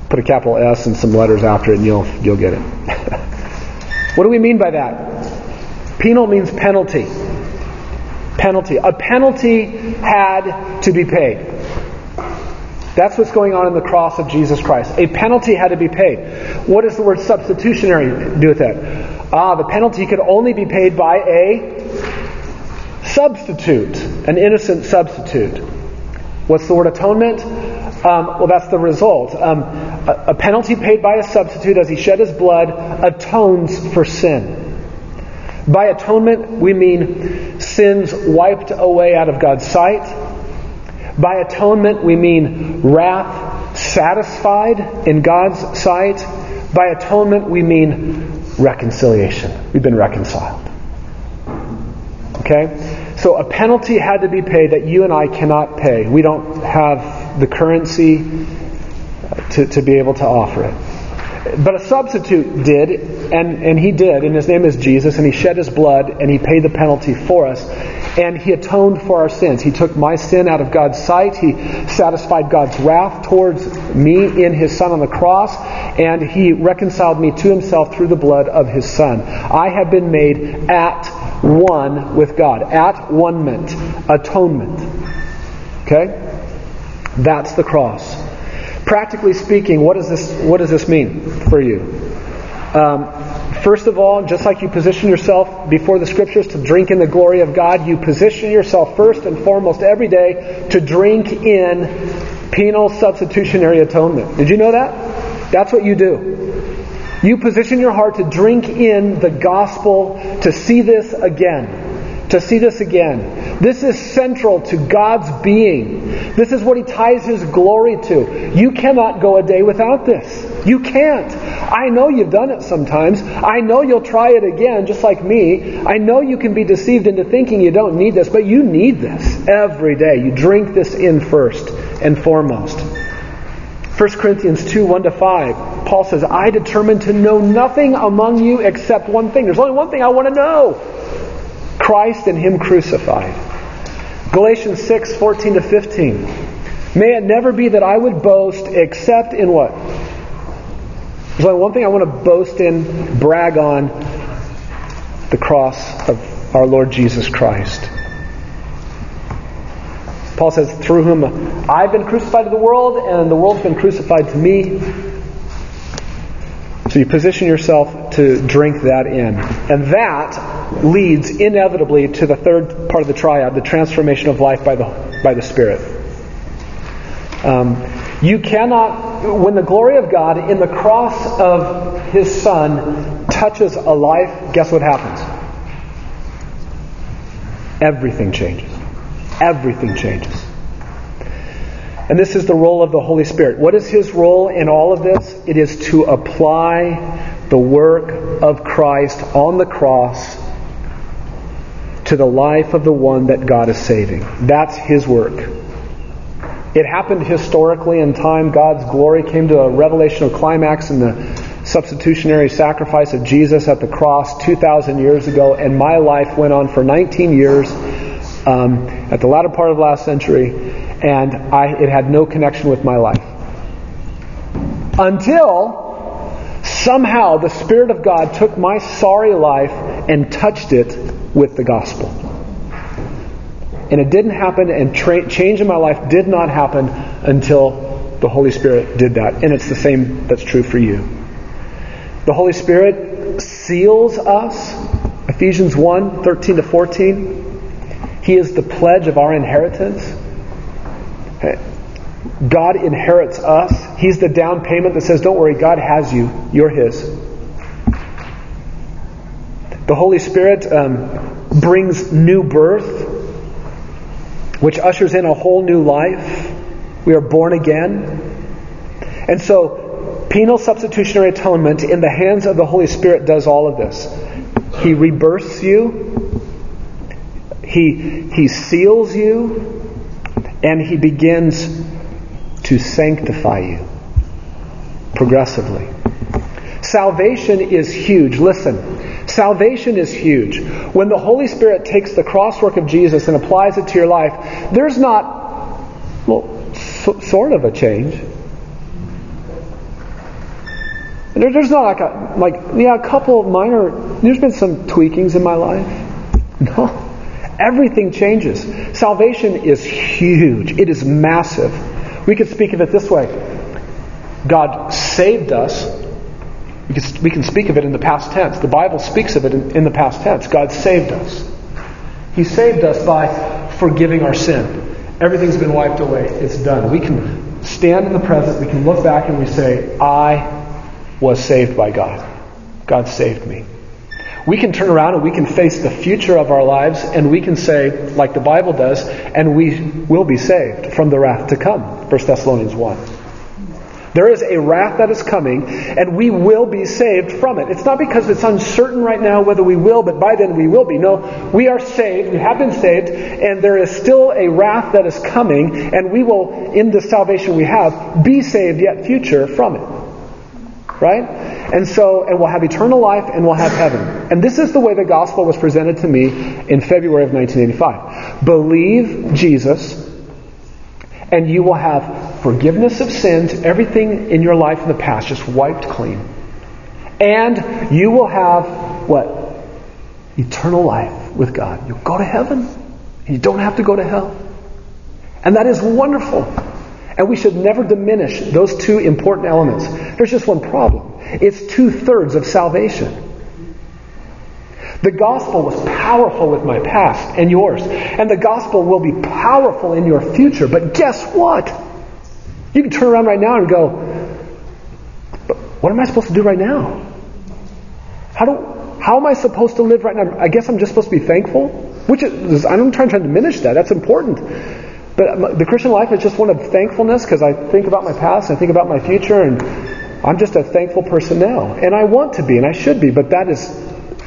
put a capital S and some letters after it and you'll, you'll get it. *laughs* what do we mean by that? Penal means penalty. Penalty. A penalty had to be paid. That's what's going on in the cross of Jesus Christ. A penalty had to be paid. What does the word substitutionary do with that? Ah, the penalty could only be paid by a substitute, an innocent substitute. What's the word atonement? Um, well, that's the result. Um, a, a penalty paid by a substitute as he shed his blood atones for sin. By atonement, we mean sins wiped away out of God's sight. By atonement, we mean wrath satisfied in God's sight. By atonement, we mean reconciliation. We've been reconciled. Okay? So a penalty had to be paid that you and I cannot pay. We don't have the currency uh, to, to be able to offer it. But a substitute did, and, and he did, and his name is Jesus, and he shed his blood, and he paid the penalty for us. And he atoned for our sins. He took my sin out of God's sight. He satisfied God's wrath towards me in his Son on the cross, and he reconciled me to himself through the blood of his Son. I have been made at one with God. At one atonement. Okay? That's the cross. Practically speaking, what does this, what does this mean for you? Um, first of all, just like you position yourself before the scriptures to drink in the glory of God, you position yourself first and foremost every day to drink in penal substitutionary atonement. Did you know that? That's what you do. You position your heart to drink in the gospel, to see this again to see this again. This is central to God's being. This is what He ties His glory to. You cannot go a day without this. You can't. I know you've done it sometimes. I know you'll try it again, just like me. I know you can be deceived into thinking you don't need this, but you need this every day. You drink this in first and foremost. 1 Corinthians 2 1 to 5, Paul says, I determined to know nothing among you except one thing. There's only one thing I want to know Christ and Him crucified. Galatians 6, 14 to 15. May it never be that I would boast except in what? There's only one thing I want to boast in, brag on the cross of our Lord Jesus Christ. Paul says, through whom I've been crucified to the world, and the world's been crucified to me. So you position yourself to drink that in. And that leads inevitably to the third part of the triad, the transformation of life by the, by the Spirit. Um, you cannot, when the glory of God in the cross of His Son touches a life, guess what happens? Everything changes. Everything changes. And this is the role of the Holy Spirit. What is His role in all of this? It is to apply the work of Christ on the cross to the life of the one that God is saving. That's His work. It happened historically in time. God's glory came to a revelational climax in the substitutionary sacrifice of Jesus at the cross 2,000 years ago, and my life went on for 19 years um, at the latter part of last century and I, it had no connection with my life. Until somehow the Spirit of God took my sorry life and touched it with the gospel. And it didn't happen, and tra- change in my life did not happen until the Holy Spirit did that. And it's the same that's true for you. The Holy Spirit seals us. Ephesians 1 13 to 14. He is the pledge of our inheritance. God inherits us. He's the down payment that says, don't worry, God has you. You're His. The Holy Spirit um, brings new birth, which ushers in a whole new life. We are born again. And so, penal substitutionary atonement in the hands of the Holy Spirit does all of this. He rebirths you, He, he seals you, and He begins to sanctify you progressively. Salvation is huge. Listen, salvation is huge. When the Holy Spirit takes the crosswork of Jesus and applies it to your life, there's not, well, so, sort of a change. There, there's not like a, like, yeah, a couple of minor, there's been some tweakings in my life. *laughs* No. Everything changes. Salvation is huge. It is massive. We could speak of it this way. God saved us. We can, we can speak of it in the past tense. The Bible speaks of it in, in the past tense. God saved us. He saved us by forgiving our sin. Everything's been wiped away. It's done. We can stand in the present, we can look back and we say, I was saved by God. God saved me. We can turn around and we can face the future of our lives and we can say, like the Bible does, and we will be saved from the wrath to come. 1 Thessalonians 1. There is a wrath that is coming, and we will be saved from it. It's not because it's uncertain right now whether we will, but by then we will be. No, we are saved, we have been saved, and there is still a wrath that is coming, and we will, in the salvation we have, be saved yet future from it. Right? And so, and we'll have eternal life and we'll have heaven. And this is the way the gospel was presented to me in February of 1985. Believe Jesus, and you will have forgiveness of sins, everything in your life in the past just wiped clean. And you will have what? Eternal life with God. You'll go to heaven. You don't have to go to hell. And that is wonderful. And we should never diminish those two important elements. There's just one problem. It's two thirds of salvation. The gospel was powerful with my past and yours. And the gospel will be powerful in your future. But guess what? You can turn around right now and go, what am I supposed to do right now? How do, how am I supposed to live right now? I guess I'm just supposed to be thankful? Which is, I'm trying to diminish that. That's important. But the Christian life is just one of thankfulness because I think about my past, I think about my future, and I'm just a thankful person now. And I want to be, and I should be, but that is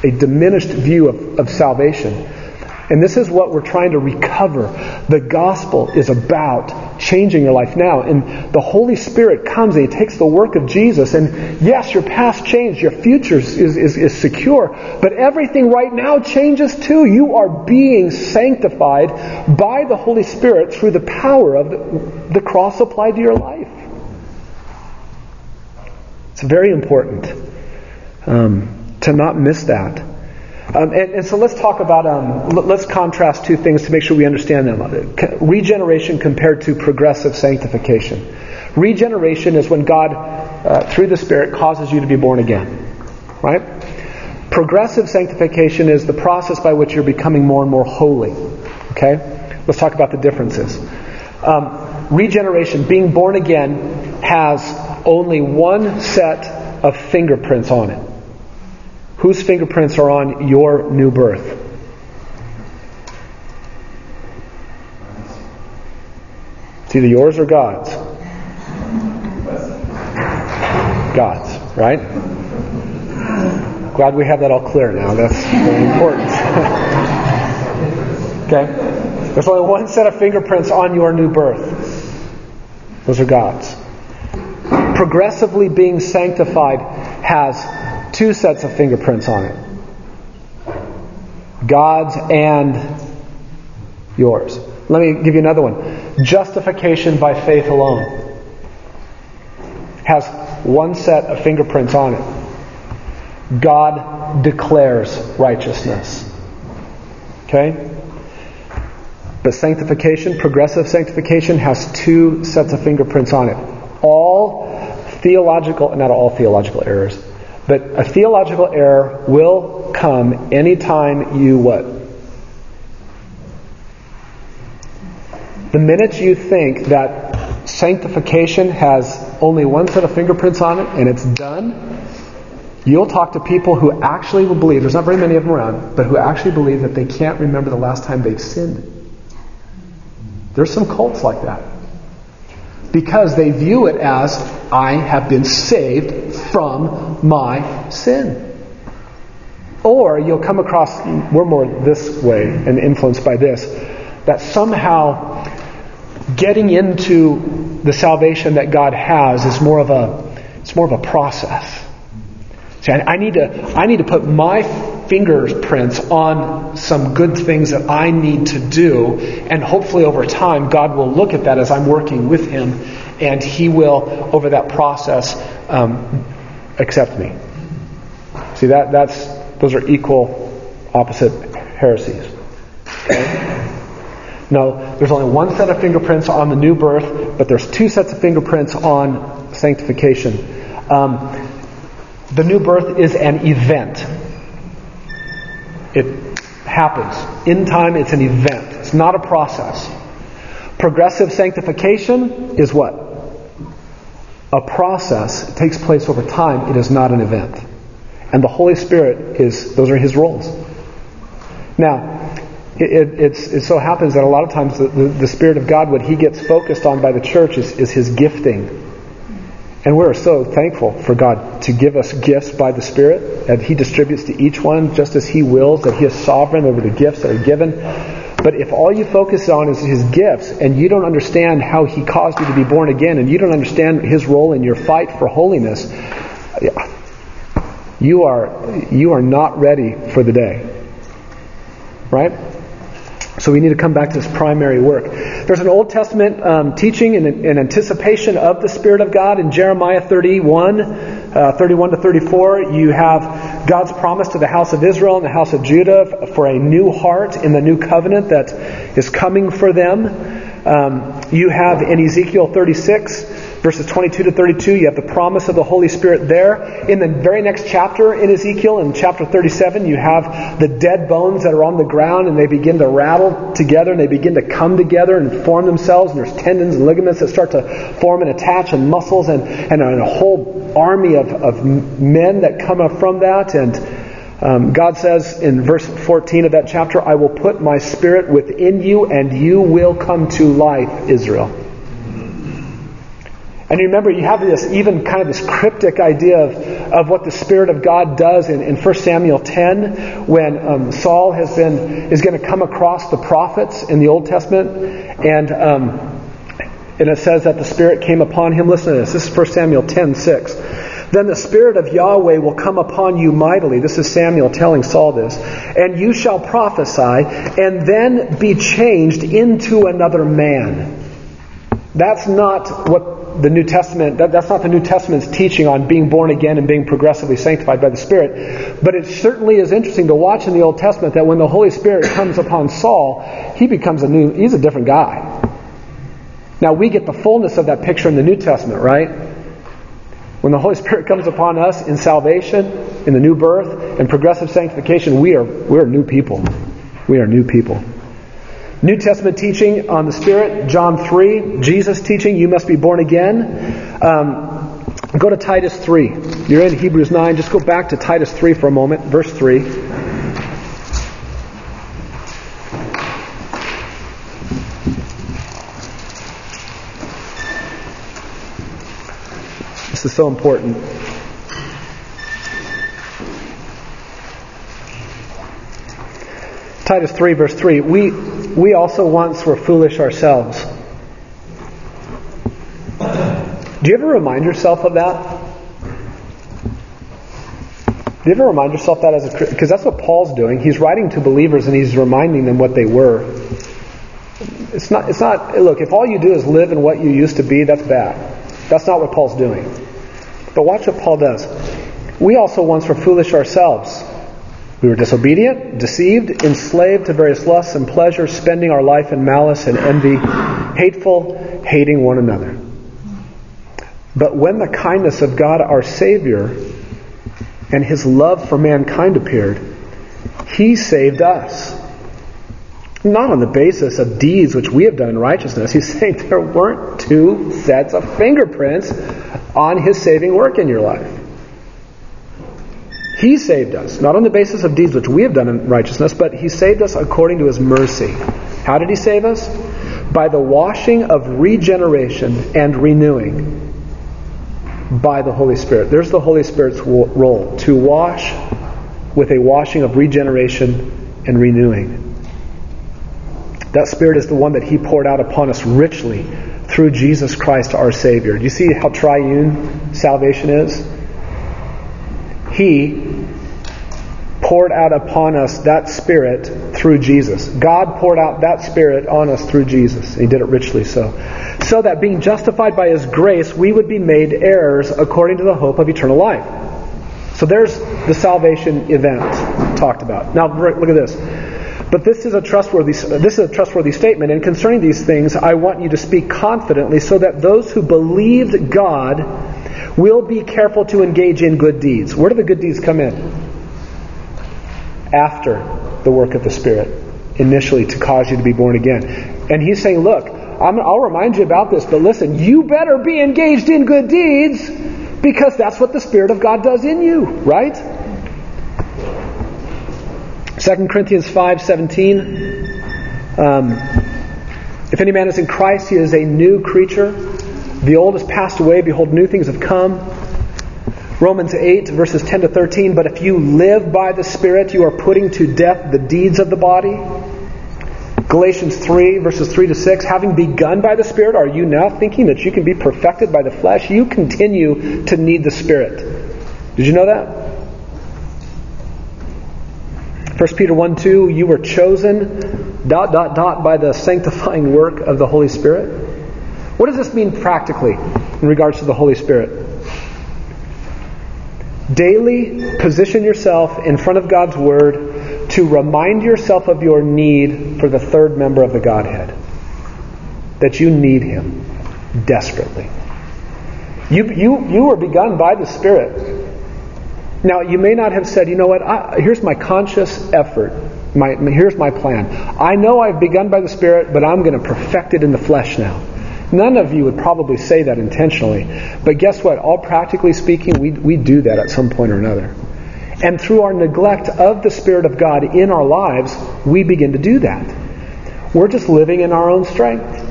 a diminished view of, of salvation. And this is what we're trying to recover. The gospel is about changing your life now. And the Holy Spirit comes and He takes the work of Jesus. And yes, your past changed, your future is, is, is secure. But everything right now changes too. You are being sanctified by the Holy Spirit through the power of the, the cross applied to your life. It's very important. Um, to not miss that. Um, and, and, so let's talk about, um, let's contrast two things to make sure we understand them. Regeneration compared to progressive sanctification. Regeneration is when God, uh, through the Spirit, causes you to be born again. Right? Progressive sanctification is the process by which you're becoming more and more holy. Okay? Let's talk about the differences. Um, regeneration, being born again, has only one set of fingerprints on it. Whose fingerprints are on your new birth? It's either yours or God's. God's, right? Glad we have that all clear now. That's very important. *laughs* okay? There's only one set of fingerprints on your new birth. Those are God's. Progressively being sanctified has two sets of fingerprints on it God's and yours. Let me give you another one. Justification by faith alone has one set of fingerprints on it. God declares righteousness. Okay? But sanctification, progressive sanctification, has two sets of fingerprints on it. All theological, not all theological errors, but a theological error will come anytime you what? The minute you think that sanctification has only one set of fingerprints on it and it's done, you'll talk to people who actually will believe, there's not very many of them around, but who actually believe that they can't remember the last time they've sinned. There's some cults like that because they view it as I have been saved from my sin. Or you'll come across, we're more this way and influenced by this, that somehow getting into the salvation that God has is more of a, it's more of a process. See, I, I need to, I need to put my fingerprints on some good things that I need to do. And hopefully over time, God will look at that as I'm working with Him and He will, over that process, um, accept me. See, that, that's, those are equal opposite heresies. Okay? No, there's only one set of fingerprints on the new birth, but there's two sets of fingerprints on sanctification. Um, the new birth is an event. It happens. In time, it's an event. It's not a process. Progressive sanctification is what? a process. It takes place over time. It is not an event. And the Holy Spirit is, those are his roles. Now, it, it, it, so happens that a lot of times the, the, the, Spirit of God, what He gets focused on by the church is, is His gifting. And we're so thankful for God to give us gifts by the Spirit, and He distributes to each one just as He wills, that He is sovereign over the gifts that are given. But if all you focus on is His gifts, and you don't understand how He caused you to be born again, and you don't understand His role in your fight for holiness, you are, you are not ready for the day. Right? So we need to come back to this primary work. There's an Old Testament um, teaching in, in, anticipation of the Spirit of God in Jeremiah 31, uh, 31 to 34. You have God's promise to the house of Israel and the house of Judah for a new heart in the new covenant that is coming for them. Um, you have in Ezekiel 36, verses 22 to 32, you have the promise of the Holy Spirit there. In the very next chapter in Ezekiel, in chapter 37, you have the dead bones that are on the ground and they begin to rattle together and they begin to come together and form themselves. And there's tendons and ligaments that start to form and attach and muscles and, and a whole army of, of men that come up from that. And um, God says in verse 14 of that chapter, I will put my spirit within you and you will come to life, Israel. And remember, you have this even kind of this cryptic idea of, of what the Spirit of God does in, in 1 Samuel 10 when um, Saul has been, is going to come across the prophets in the Old Testament. And, um, and it says that the Spirit came upon him. Listen to this. This is 1 Samuel 10 6. Then the Spirit of Yahweh will come upon you mightily. This is Samuel telling Saul this. And you shall prophesy, and then be changed into another man. That's not what the New Testament, that, that's not the New Testament's teaching on being born again and being progressively sanctified by the Spirit. But it certainly is interesting to watch in the Old Testament that when the Holy Spirit *coughs* comes upon Saul, he becomes a new, he's a different guy. Now we get the fullness of that picture in the New Testament, right? When the Holy *laughs* Spirit comes upon us in salvation, in the new birth, and progressive sanctification, we are, we're new people. We are new people. New Testament teaching on the Spirit, John 3. Jesus teaching, you must be born again. Um, go to Titus 3. You're in Hebrews 9. Just go back to Titus 3 for a moment, verse 3. This is so important. Titus 3, verse 3. We, we also once were foolish ourselves. Do you ever remind yourself of that? Do you ever remind yourself that as a because that's what Paul's doing. He's writing to believers and he's reminding them what they were. It's not. It's not. Look, if all you do is live in what you used to be, that's bad. That's not what Paul's doing. But watch what Paul does. We also once were foolish ourselves we were disobedient, deceived, enslaved to various lusts and pleasures, spending our life in malice and envy, hateful, hating one another. But when the kindness of God our Savior and His love for mankind appeared, He saved us. Not on the basis of deeds which we have done in righteousness. He's saying *laughs* there weren't two sets of fingerprints on His saving work in your life. He saved us, not on the basis of deeds which we have done in righteousness, but He saved us according to His mercy. How did He save us? By the washing of regeneration and renewing by the Holy Spirit. There's the Holy Spirit's role to wash with a washing of regeneration and renewing. That Spirit is the one that He poured out upon us richly through Jesus Christ our Savior. Do you see how triune salvation is? He poured out upon us that Spirit through Jesus. God poured out that Spirit on us through Jesus. He did it richly so. So that being justified by His grace, we would be made heirs according to the hope of eternal life. So there's the salvation event talked about. Now look at this. But this is a trustworthy this is a trustworthy statement and concerning these things I want you to speak confidently so that those who believed God will be careful to engage in good deeds. Where do the good deeds come in? After the work of the Spirit, initially to cause you to be born again. And he's saying, look, I'm, I'll remind you about this, but listen, you better be engaged in good deeds because that's what the Spirit of God does in you, right? 2 Corinthians 5:17 um, If any man is in Christ he is a new creature the old has passed away. Behold new things have come. Romans 8 verses 10 to 13 but if you live by the spirit you are putting to death the deeds of the body. Galatians 3 verses 3 to 6 having begun by the spirit are you now thinking that you can be perfected by the flesh? You continue to need the spirit. Did you know that? 1 Peter 1 2, you were chosen, dot, dot, dot, by the sanctifying work of the Holy Spirit. What does this mean practically in regards to the Holy Spirit? Daily position yourself in front of God's Word to remind yourself of your need for the third member of the Godhead. That you need Him desperately. You, you, you were begun by the Spirit now, you may not have said, you know what, I, here's my conscious effort. My, here's my plan. I know I've begun by the Spirit, but I'm going to perfect it in the flesh now. None of you would probably say that intentionally. But guess what? All practically speaking, we, we do that at some point or another. And through our neglect of the Spirit of God in our lives, we begin to do that. We're just living in our own strength.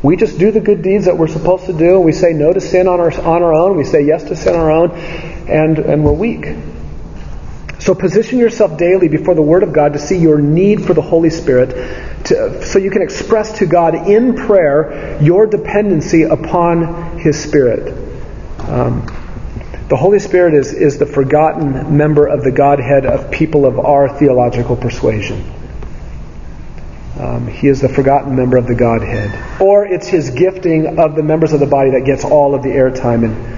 We just do the good deeds that we're supposed to do. We say no to sin on our, on our own. We say yes to sin on our own. And, and we're weak. So position yourself daily before the Word of God to see your need for the Holy Spirit to, so you can express to God in prayer your dependency upon His Spirit. Um, the Holy Spirit is, is the forgotten member of the Godhead of people of our theological persuasion. Um, he is the forgotten member of the Godhead. Or it's his gifting of the members of the body that gets all of the airtime. And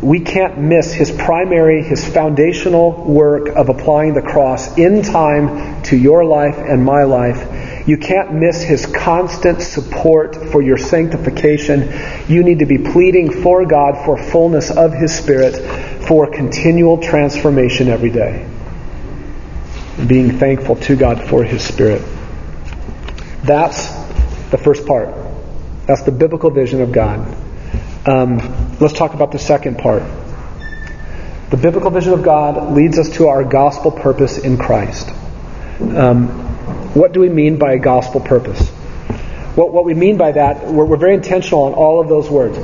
we can't miss his primary, his foundational work of applying the cross in time to your life and my life. You can't miss his constant support for your sanctification. You need to be pleading for God for fullness of his Spirit for continual transformation every day. Being thankful to God for his Spirit. That's the first part. That's the biblical vision of God. Um, let's talk about the second part. The biblical vision of God leads us to our gospel purpose in Christ. Um, what do we mean by a gospel purpose? What, what we mean by that, we're, we're very intentional on all of those words.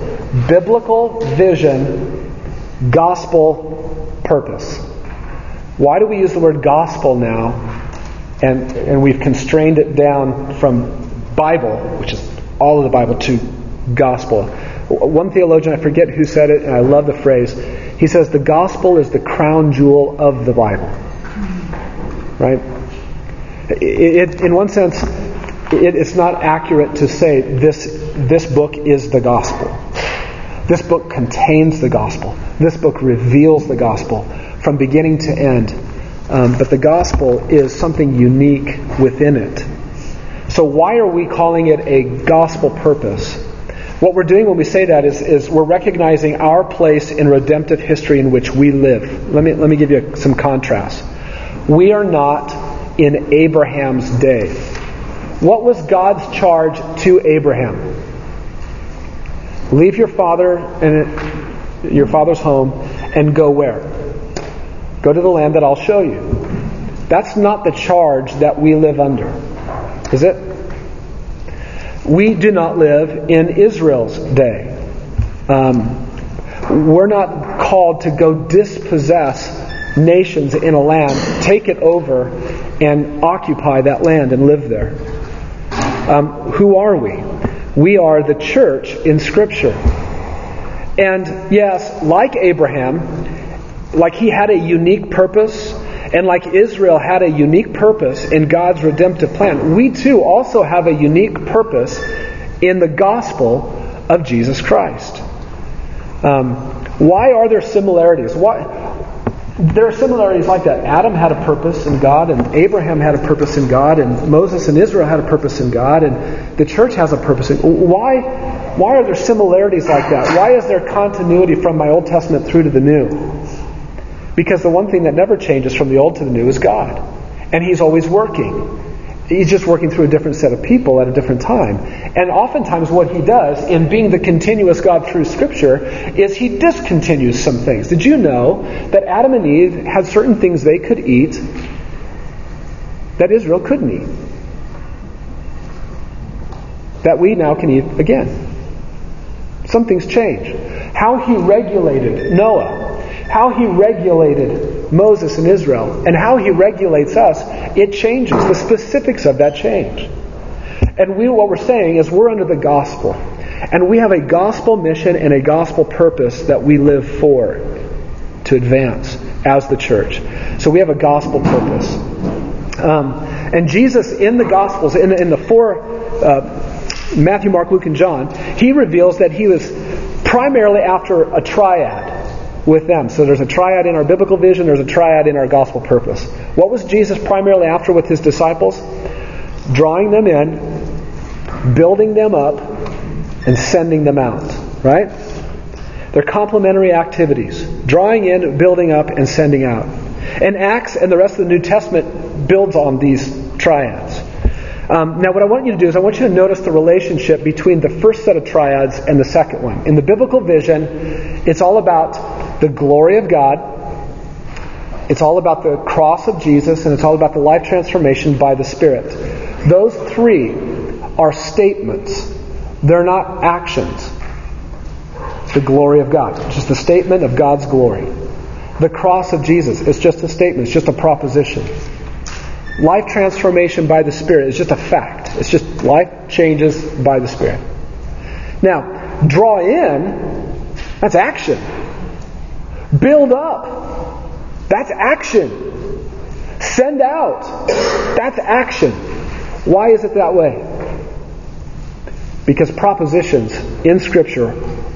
Biblical vision, gospel purpose. Why do we use the word gospel now and, and we've constrained it down from Bible, which is all of the Bible, to gospel. One theologian, I forget who said it, and I love the phrase. He says the gospel is the crown jewel of the Bible. Right? It, it, in one sense, it, it's not accurate to say this, this book is the gospel. This book contains the gospel. This book reveals the gospel from beginning to end. Um, but the gospel is something unique within it. So why are we calling it a gospel purpose? What we're doing when we say that is, is we're recognizing our place in redemptive history in which we live. Let me, let me give you some contrast. We are not in Abraham's day. What was God's charge to Abraham? Leave your father and your father's home and go where? Go to the land that I'll show you. That's not the charge that we live under, is it? We do not live in Israel's day. Um, we're not called to go dispossess nations in a land, take it over, and occupy that land and live there. Um, who are we? We are the church in Scripture. And yes, like Abraham, like he had a unique purpose, and like Israel had a unique purpose in God's redemptive plan, we too also have a unique purpose in the gospel of Jesus Christ. Um, why are there similarities? Why, there are similarities like that. Adam had a purpose in God, and Abraham had a purpose in God, and Moses and Israel had a purpose in God, and the church has a purpose in why why are there similarities like that? Why is there continuity from my Old Testament through to the New? Because the one thing that never changes from the old to the new is God. And He's always working. He's just working through a different set of people at a different time. And oftentimes, what he does in being the continuous God through Scripture is he discontinues some things. Did you know that Adam and Eve had certain things they could eat that Israel couldn't eat? That we now can eat again. Some things change. How he regulated Noah, how he regulated Moses and Israel, and how he regulates us, it changes. The specifics of that change. And we, what we're saying is we're under the gospel. And we have a gospel mission and a gospel purpose that we live for to advance as the church. So we have a gospel purpose. Um, and Jesus in the Gospels, in, in the four uh, Matthew, Mark, Luke, and John, he reveals that he was primarily after a triad with them. So there's a triad in our biblical vision, there's a triad in our gospel purpose. What was Jesus primarily after with his disciples? Drawing them in, building them up, and sending them out. Right? They're complementary activities drawing in, building up, and sending out. And Acts and the rest of the New Testament builds on these triads. Um, now, what I want you to do is I want you to notice the relationship between the first set of triads and the second one. In the biblical vision, it's all about the glory of God, it's all about the cross of Jesus, and it's all about the life transformation by the Spirit. Those three are statements, they're not actions. It's the glory of God. It's just a statement of God's glory. The cross of Jesus is just a statement, it's just a proposition. Life transformation by the Spirit is just a fact. It's just life changes by the Spirit. Now, draw in, that's action. Build up, that's action. Send out, that's action. Why is it that way? Because propositions in Scripture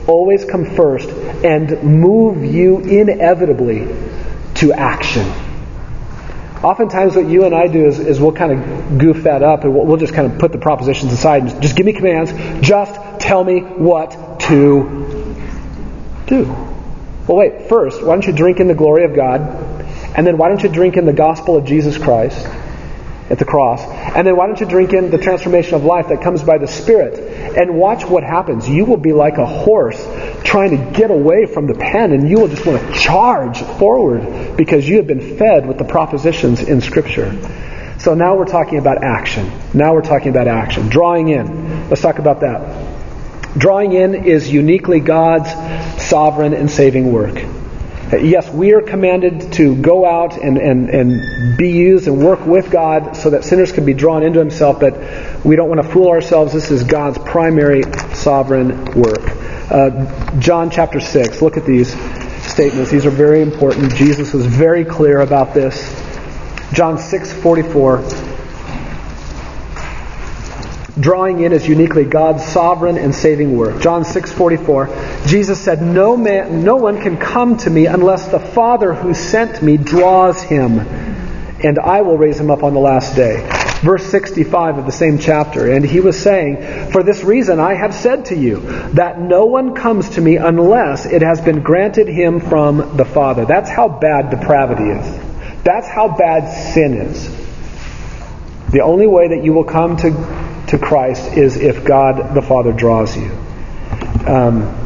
always come first and move you inevitably to action. Oftentimes, what you and I do is, is we'll kind of goof that up and we'll, we'll, just kind of put the propositions aside and just, just give me commands. Just tell me what to do. Well, wait, first, why don't you drink in the glory of God? And then why don't you drink in the gospel of Jesus Christ? at the cross. And then why don't you drink in the transformation of life that comes by the Spirit? And watch what happens. You will be like a horse trying to get away from the pen, and you will just want to charge forward because you have been fed with the propositions in Scripture. So now we're talking about action. Now we're talking about action. Drawing in. Let's talk about that. Drawing in is uniquely God's sovereign and saving work. Yes, we are commanded to go out and, and, and be used and work with God so that sinners can be drawn into Himself, but we don't want to fool ourselves. This is God's primary sovereign work. Uh, John chapter 6, look at these statements. These are very important. Jesus was very clear about this. John 6 44 drawing in is uniquely God's sovereign and saving work. John 6:44, Jesus said, "No man no one can come to me unless the Father who sent me draws him, and I will raise him up on the last day." Verse 65 of the same chapter, and he was saying, "For this reason I have said to you that no one comes to me unless it has been granted him from the Father." That's how bad depravity is. That's how bad sin is. The only way that you will come to to Christ is if God the Father draws you. Um,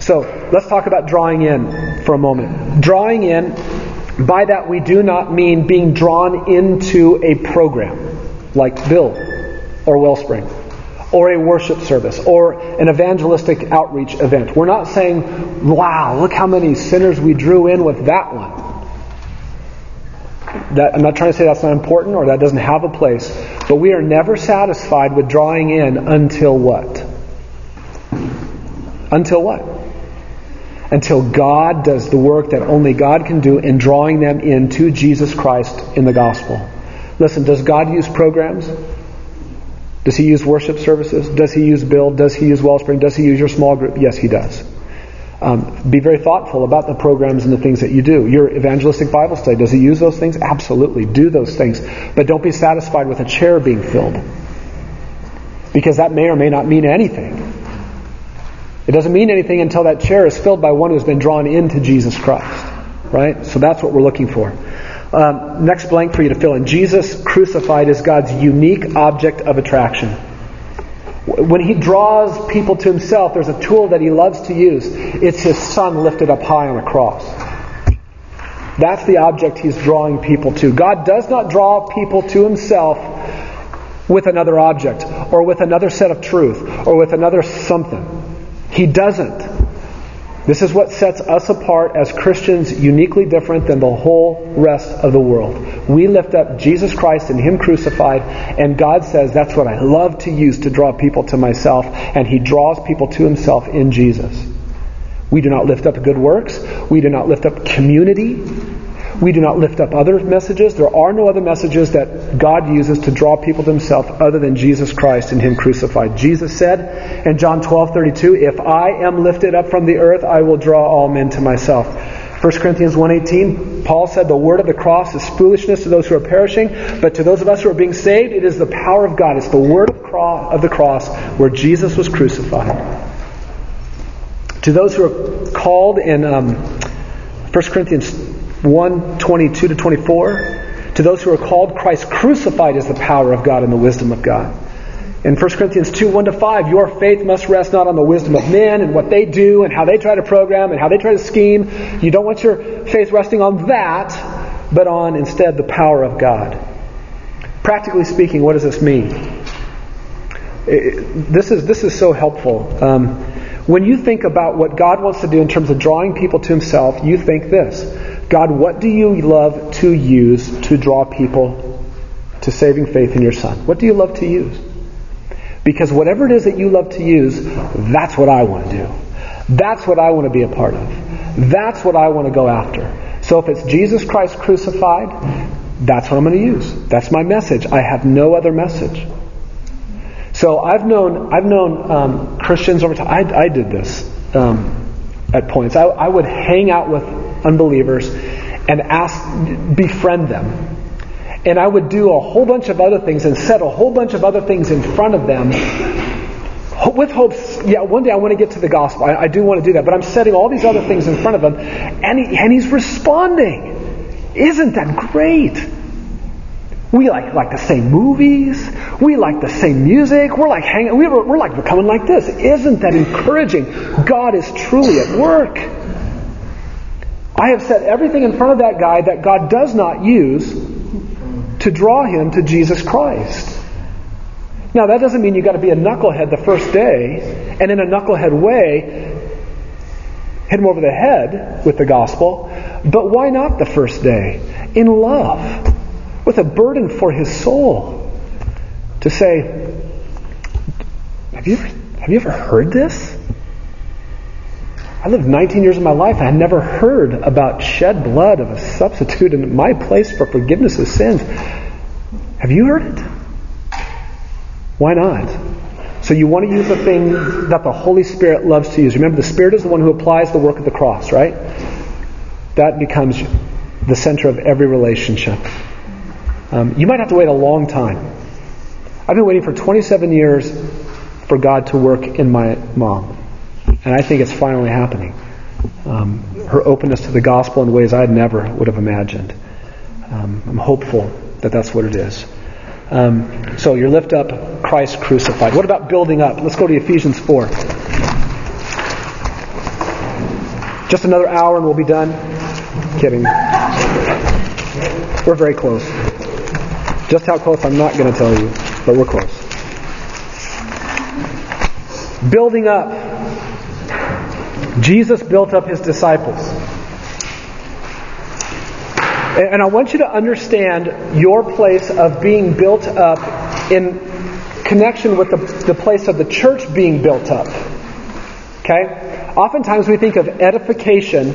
so let's talk about drawing in for a moment. Drawing in, by that we do not mean being drawn into a program like Build or Wellspring or a worship service or an evangelistic outreach event. We're not saying, wow, look how many sinners we drew in with that one. That, I'm not trying to say that's not important or that doesn't have a place, but we are never satisfied with drawing in until what? Until what? Until God does the work that only God can do in drawing them into Jesus Christ in the gospel. Listen, does God use programs? Does He use worship services? Does He use Build? Does He use Wellspring? Does He use your small group? Yes, He does. Um, be very thoughtful about the programs and the things that you do. Your evangelistic Bible study, does he use those things? Absolutely. Do those things. But don't be satisfied with a chair being filled. Because that may or may not mean anything. It doesn't mean anything until that chair is filled by one who's been drawn into Jesus Christ. Right? So that's what we're looking for. Um, next blank for you to fill in. Jesus crucified is God's unique object of attraction. When he draws people to himself, there's a tool that he loves to use. It's his son lifted up high on a cross. That's the object he's drawing people to. God does not draw people to himself with another object or with another set of truth or with another something. He doesn't. This is what sets us apart as Christians uniquely different than the whole rest of the world. We lift up Jesus Christ and Him crucified, and God says that's what I love to use to draw people to myself, and He draws people to Himself in Jesus. We do not lift up good works. We do not lift up community. We do not lift up other messages. There are no other messages that God uses to draw people to himself other than Jesus Christ and him crucified. Jesus said in John 12:32, "If I am lifted up from the earth, I will draw all men to myself." 1 Corinthians 1:18, Paul said, "The word of the cross is foolishness to those who are perishing, but to those of us who are being saved, it is the power of God. It's the word of the cross where Jesus was crucified." To those who are called in um, 1 Corinthians 1 22 to 24. To those who are called, Christ crucified is the power of God and the wisdom of God. In 1 Corinthians 2 1 to 5, your faith must rest not on the wisdom of men and what they do and how they try to program and how they try to scheme. You don't want your faith resting on that, but on instead the power of God. Practically speaking, what does this mean? this is this is so helpful. Um, when you think about what God wants to do in terms of drawing people to Himself, you think this God, what do you love to use to draw people to saving faith in your Son? What do you love to use? Because whatever it is that you love to use, that's what I want to do. That's what I want to be a part of. That's what I want to go after. So if it's Jesus Christ crucified, that's what I'm going to use. That's my message. I have no other message. So I've known I've known um, Christians over time. I, I did this um, at points. I, I would hang out with unbelievers and ask, befriend them. And I would do a whole bunch of other things and set a whole bunch of other things in front of them with hopes, yeah, one day I want to get to the gospel. I, I, do want to do that. But I'm setting all these other things in front of him, and, he, and he's responding. Isn't that great? We like, like the same movies. We like the same music. We're like hanging, we're, we're like becoming like this. Isn't that encouraging? God is truly at work. I have set everything in front of that guy that God does not use to draw him to Jesus Christ. Now, that doesn't mean you've got to be a knucklehead the first day and in a knucklehead way hit him over the head with the gospel. But why not the first day? In love, with a burden for his soul. To say, have you ever, have you ever heard this? I lived 19 years of my life. I had never heard about shed blood of a substitute in my place for forgiveness of sins. Have you heard it? Why not? So you want to use the thing that the Holy Spirit loves to use. Remember, the Spirit is the one who applies the work of the cross, right? That becomes the center of every relationship. Um, you might have to wait a long time. I've been waiting for 27 years for God to work in my mom. And I think it's finally happening. Um, her openness to the gospel in ways I never would have imagined. Um, I'm hopeful that that's what it is. Um, so you lift up Christ crucified. What about building up? Let's go to Ephesians 4. Just another hour and we'll be done. Kidding. We're very close. Just how close I'm not going to tell you, but we're close. Building up. Jesus built up his disciples. And I want you to understand your place of being built up in connection with the, the place of the church being built up. Okay? Oftentimes we think of edification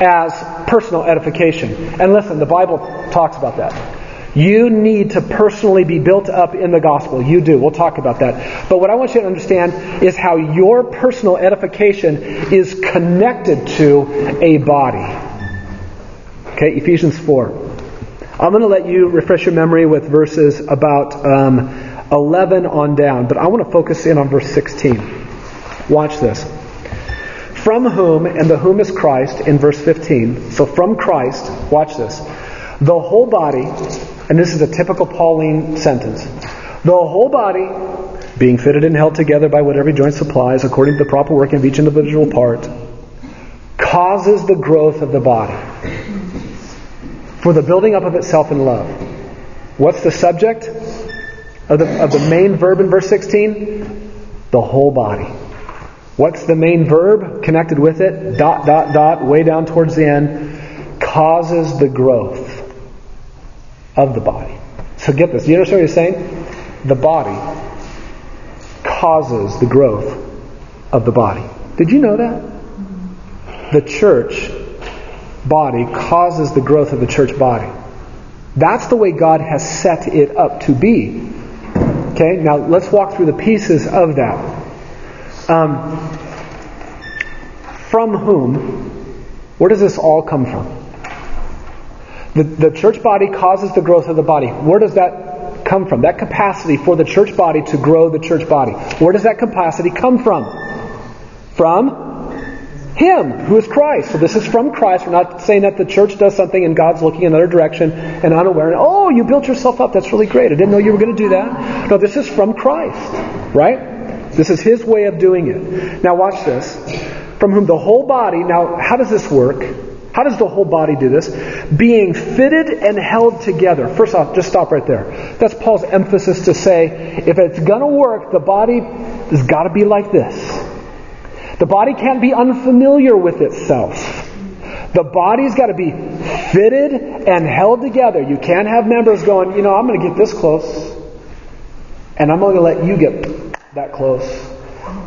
as personal edification. And listen, the Bible talks about that. You need to personally be built up in the gospel. You do. We'll talk about that. But what I want you to understand is how your personal edification is connected to a body. Okay, Ephesians 4. I'm going to let you refresh your memory with verses about um, 11 on down, but I want to focus in on verse 16. Watch this. From whom, and the whom is Christ in verse 15. So from Christ, watch this The whole body, and this is a typical Pauline sentence, the whole body, being fitted and held together by what every joint supplies, according to the proper working of each individual part, causes the growth of the body for the building up of itself in love. What's the subject of the, of the main verb in verse 16? The whole body. What's the main verb connected with it? Dot, dot, dot, way down towards the end. Causes the growth of the body. So get this. You understand what he's saying? The body causes the growth of the body. Did you know that? The church body causes the growth of the church body. That's the way God has set it up to be. Okay, now let's walk through the pieces of that. Um, from whom? Where does this all come from? The, the church body causes the growth of the body. Where does that come from? That capacity for the church body to grow the church body. Where does that capacity come from? From him, who is Christ. So this is from Christ. We're not saying that the church does something and God's looking in another direction and unaware. And, oh, you built yourself up. That's really great. I didn't know you were going to do that. No, this is from Christ. Right? This is His way of doing it. Now watch this. From whom the whole body, now how does this work? How does the whole body do this? Being fitted and held together. First off, just stop right there. That's Paul's emphasis to say, if it's going to work, the body has got to be like this. The body can't be unfamiliar with itself. The body's got to be fitted and held together. You can't have members going, you know, I'm going to get this close, and I'm going to let you get that close.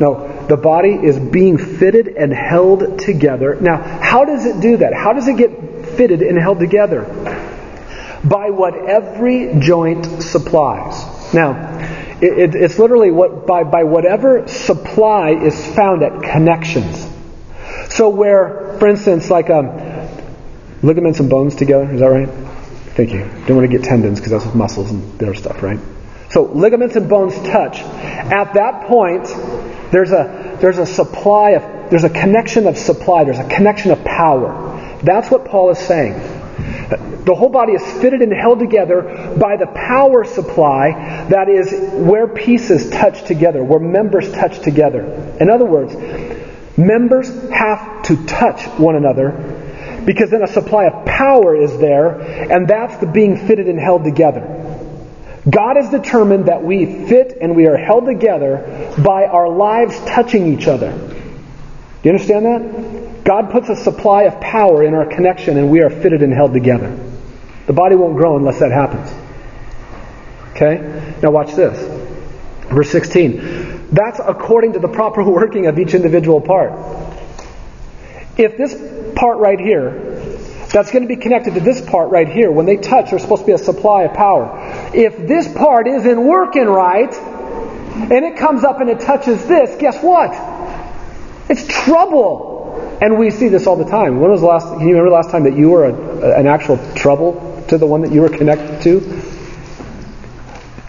No, the body is being fitted and held together. Now, how does it do that? How does it get fitted and held together? By what every joint supplies. Now, it, it, it's literally what by, by whatever supply is found at connections. So where, for instance, like um, ligaments and bones together, is that right? Thank you. Don't want to get tendons because that's with muscles and their stuff, right? So ligaments and bones touch. At that point, there's a there's a supply of there's a connection of supply. There's a connection of power. That's what Paul is saying. The whole body is fitted and held together by the power supply that is where pieces touch together, where members touch together. In other words, members have to touch one another because then a supply of power is there, and that's the being fitted and held together. God has determined that we fit and we are held together by our lives touching each other. Do you understand that? God puts a supply of power in our connection and we are fitted and held together. The body won't grow unless that happens. Okay? Now watch this. Verse 16. That's according to the proper *laughs* working of each individual part. If this part right here, that's going to be connected to this part right here, when they touch, there's supposed to be a supply of power. If this part isn't working right, and it comes up and it touches this, guess what? It's trouble. And we see this all the time. When was the last, can you remember the last time that you were a, an actual trouble to the one that you were connected to.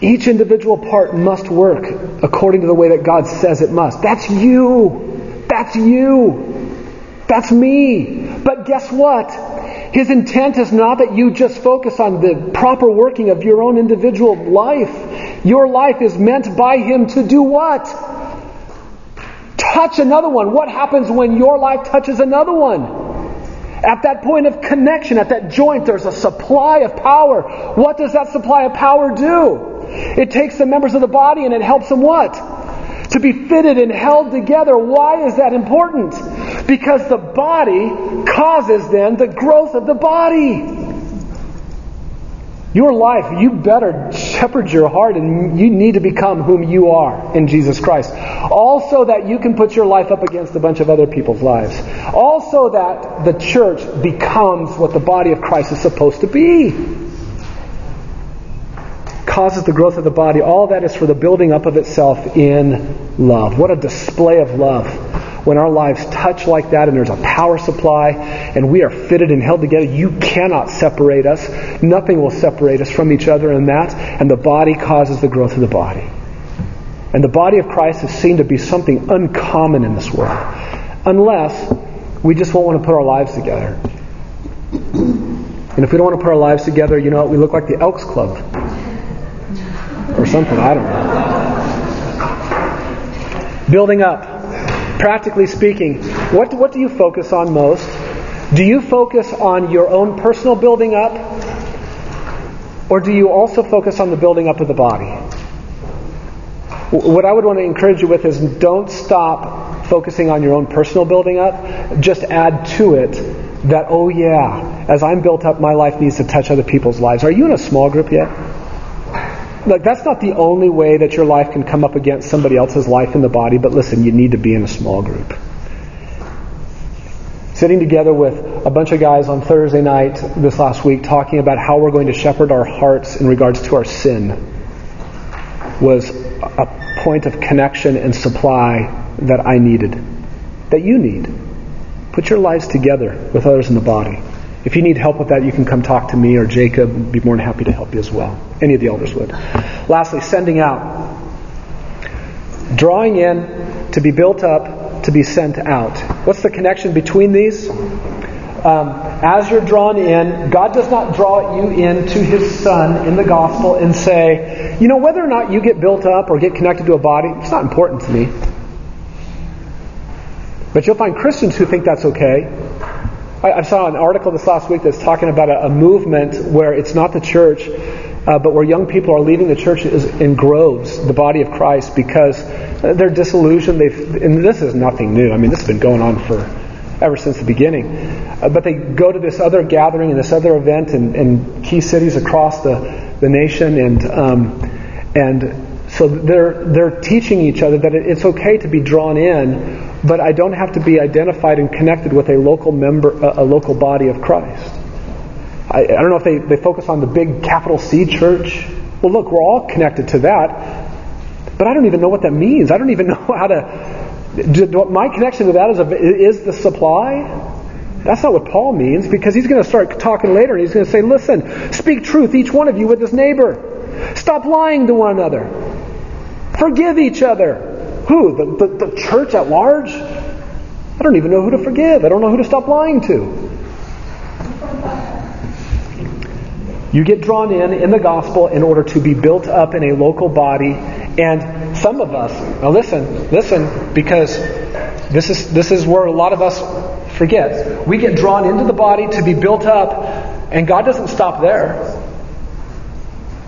Each individual part must work according to the way that God says it must. That's you. That's you. That's me. But guess what? His intent is not that you just focus on the proper working of your own individual life. Your life is meant by Him to do what? Touch another one. What happens when your life touches another one? At that point of connection, at that joint, there's a supply of power. What does that supply of power do? It takes the members of the body and it helps them what? To be fitted and held together. Why is that important? Because the body causes then the growth of the body. Your life, you better shepherd your heart and you need to become whom you are in Jesus Christ. Also that you can put your life up against a bunch of other people's lives. Also that the church becomes what the body of Christ is supposed to be. Causes the growth of the body. All that is for the building up of itself in love. What a display of love when our lives touch like that and there's a power supply and we are fitted and held together, you cannot separate us. Nothing will separate us from each other in that. And the body causes the growth of the body. And the body of Christ is seen to be something uncommon in this world. Unless we just won't want to put our lives together. And if we don't want to put our lives together, you know, what? we look like the Elks Club or something. I don't know. Building up. Practically speaking, what, what do you focus on most? Do you focus on your own personal building up? Or do you also focus on the building up of the body? What I would want to encourage you with is don't stop focusing on your own personal building up. Just add to it that, oh yeah, as I'm built up, my life needs to touch other people's lives. Are you in a small group yet? Look, that's not the only way that your life can come up against somebody else's life in the body, but listen, you need to be in a small group sitting together with a bunch of guys on Thursday night this last week talking about how we're going to shepherd our hearts in regards to our sin was a point of connection and supply that I needed, that you need. Put your lives together with others in the body. If you need help with that, you can come talk to me or Jacob. I'd be more than happy to help you as well. Any of the elders would. Lastly, sending out. Drawing in to be built up to be sent out. What's the connection between these? Um, as you're drawn in, God does not draw you into His Son in the gospel and say, you know, whether or not you get built up or get connected to a body, it's not important to me. But you'll find Christians who think that's okay. I, I saw an article this last week that's talking about a, a movement where it's not the church, uh, but where young people are leaving the church in groves, the body of Christ, because they're disillusioned. They've, and this is nothing new. I mean, this has been going on for ever since the beginning. Uh, but they go to this other gathering and this other event in, in key cities across the, the nation, and um, and so they're they're teaching each other that it's okay to be drawn in, but I don't have to be identified and connected with a local member, a, local body of Christ. I, I don't know if they, they focus on the big capital C church. Well, look, we're all connected to that. But I don't even know what that means. I don't even *laughs* know how to. My connection to that is, a, is the supply. That's not what Paul means because he's going to start talking later and he's going to say, listen, speak truth, each one of you, with his neighbor. Stop lying to one another. Forgive each other. Who? The, the, the church at large? I don't even know who to forgive. I don't know who to stop lying to. You get drawn in in the gospel in order to be built up in a local body. And some of us, now listen, listen, because this is, this is where a lot of us forget. We get drawn into the body to be built up, and God doesn't stop there.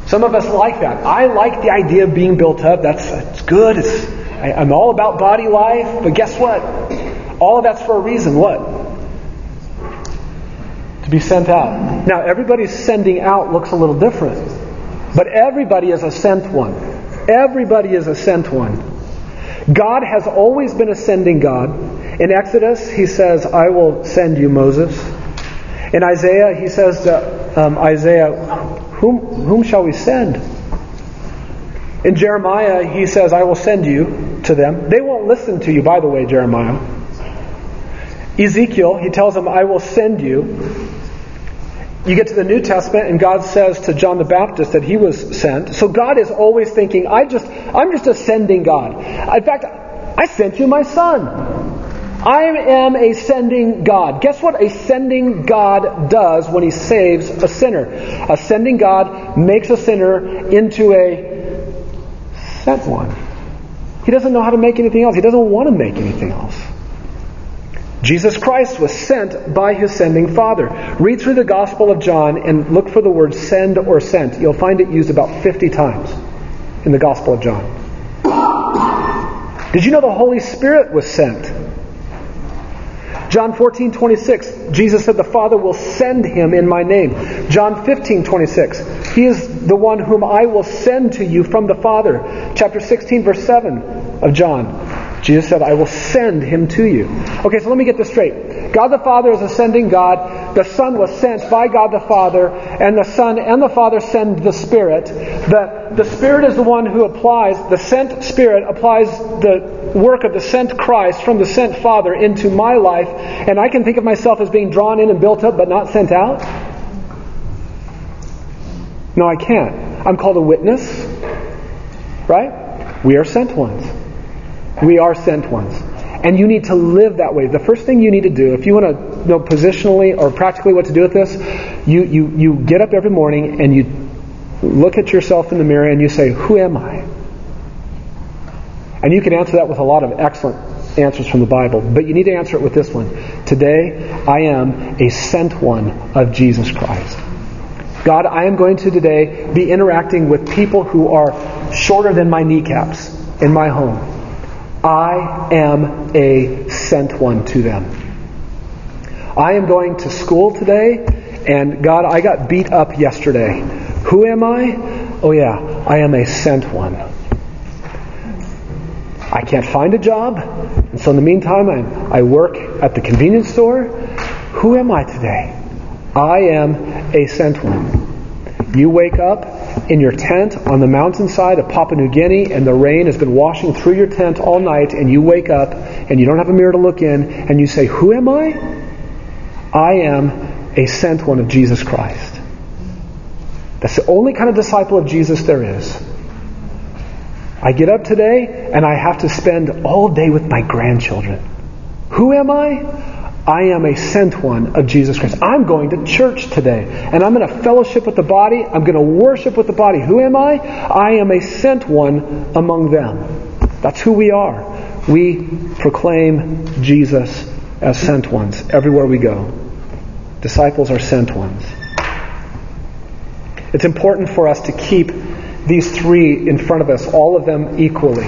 Some of us like that. I like the idea of being built up. That's, that's good. It's, I, I'm all about body life. But guess what? All of that's for a reason. What? to be sent out. Now, everybody's sending out looks a little different, but everybody is a sent one. Everybody is a sent one. God has always been a sending God. In Exodus, he says, I will send you Moses. In Isaiah, he says to um, Isaiah, whom, whom shall we send? In Jeremiah, he says, I will send you to them. They won't listen to you, by the way, Jeremiah. Ezekiel, he tells them, I will send you. You get to the New Testament and God says to John the Baptist that he was sent. So God is always thinking, I just, I'm just a sending God. In fact, I sent you my son. I am a sending God. Guess what a sending God does when he saves a sinner? A sending God makes a sinner into a sent one. He doesn't know how to make anything else. He doesn't want to make anything else. Jesus Christ was sent by his sending Father. Read through the Gospel of John and look for the word send or sent. You'll find it used about 50 times in the Gospel of John. Did you know the Holy Spirit was sent? John 14, 26, Jesus said, The Father will send him in my name. John 15, 26, He is the one whom I will send to you from the Father. Chapter 16, verse 7 of John. Jesus said, I will send him to you. Okay, so let me get this straight. God the Father is a sending God. The Son was sent by God the Father, and the Son and the Father send the Spirit. The, the Spirit is the one who applies, the sent Spirit applies the work of the sent Christ from the sent Father into my life, and I can think of myself as being drawn in and built up but not sent out? No, I can't. I'm called a witness, right? We are sent ones. We are sent ones. And you need to live that way. The first thing you need to do, if you want to know positionally or practically what to do with this, you, you, you get up every morning and you look at yourself in the mirror and you say, Who am I? And you can answer that with a lot of excellent answers from the Bible, but you need to answer it with this one. Today, I am a sent one of Jesus Christ. God, I am going to today be interacting with people who are shorter than my kneecaps in my home. I am a sent one to them. I am going to school today, and God, I got beat up yesterday. Who am I? Oh, yeah, I am a sent one. I can't find a job, and so in the meantime, I, I work at the convenience store. Who am I today? I am a sent one. You wake up in your tent on the mountainside of Papua New Guinea, and the rain has been washing through your tent all night, and you wake up and you don't have a mirror to look in, and you say, Who am I? I am a sent one of Jesus Christ. That's the only kind of disciple of Jesus there is. I get up today and I have to spend all day with my grandchildren. Who am I? I am a sent one of Jesus Christ. I'm going to church today and I'm going to fellowship with the body. I'm going to worship with the body. Who am I? I am a sent one among them. That's who we are. We proclaim Jesus as sent ones everywhere we go. Disciples are sent ones. It's important for us to keep these three in front of us, all of them equally.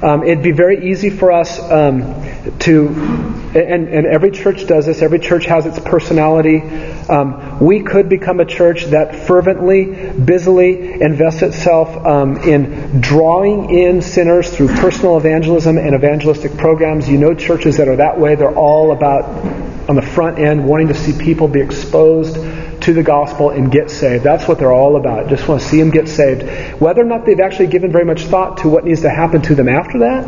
Um, it'd be very easy for us um, to, and, and, every church does this, every church has its personality. Um, we could become a church that fervently, busily invests itself um, in drawing in sinners through personal evangelism and evangelistic programs. You know churches that are that way. They're all about, on the front end, wanting to see people be exposed to the gospel and get saved. That's what they're all about. Just want to see them get saved. Whether or not they've actually given very much thought to what needs to happen to them after that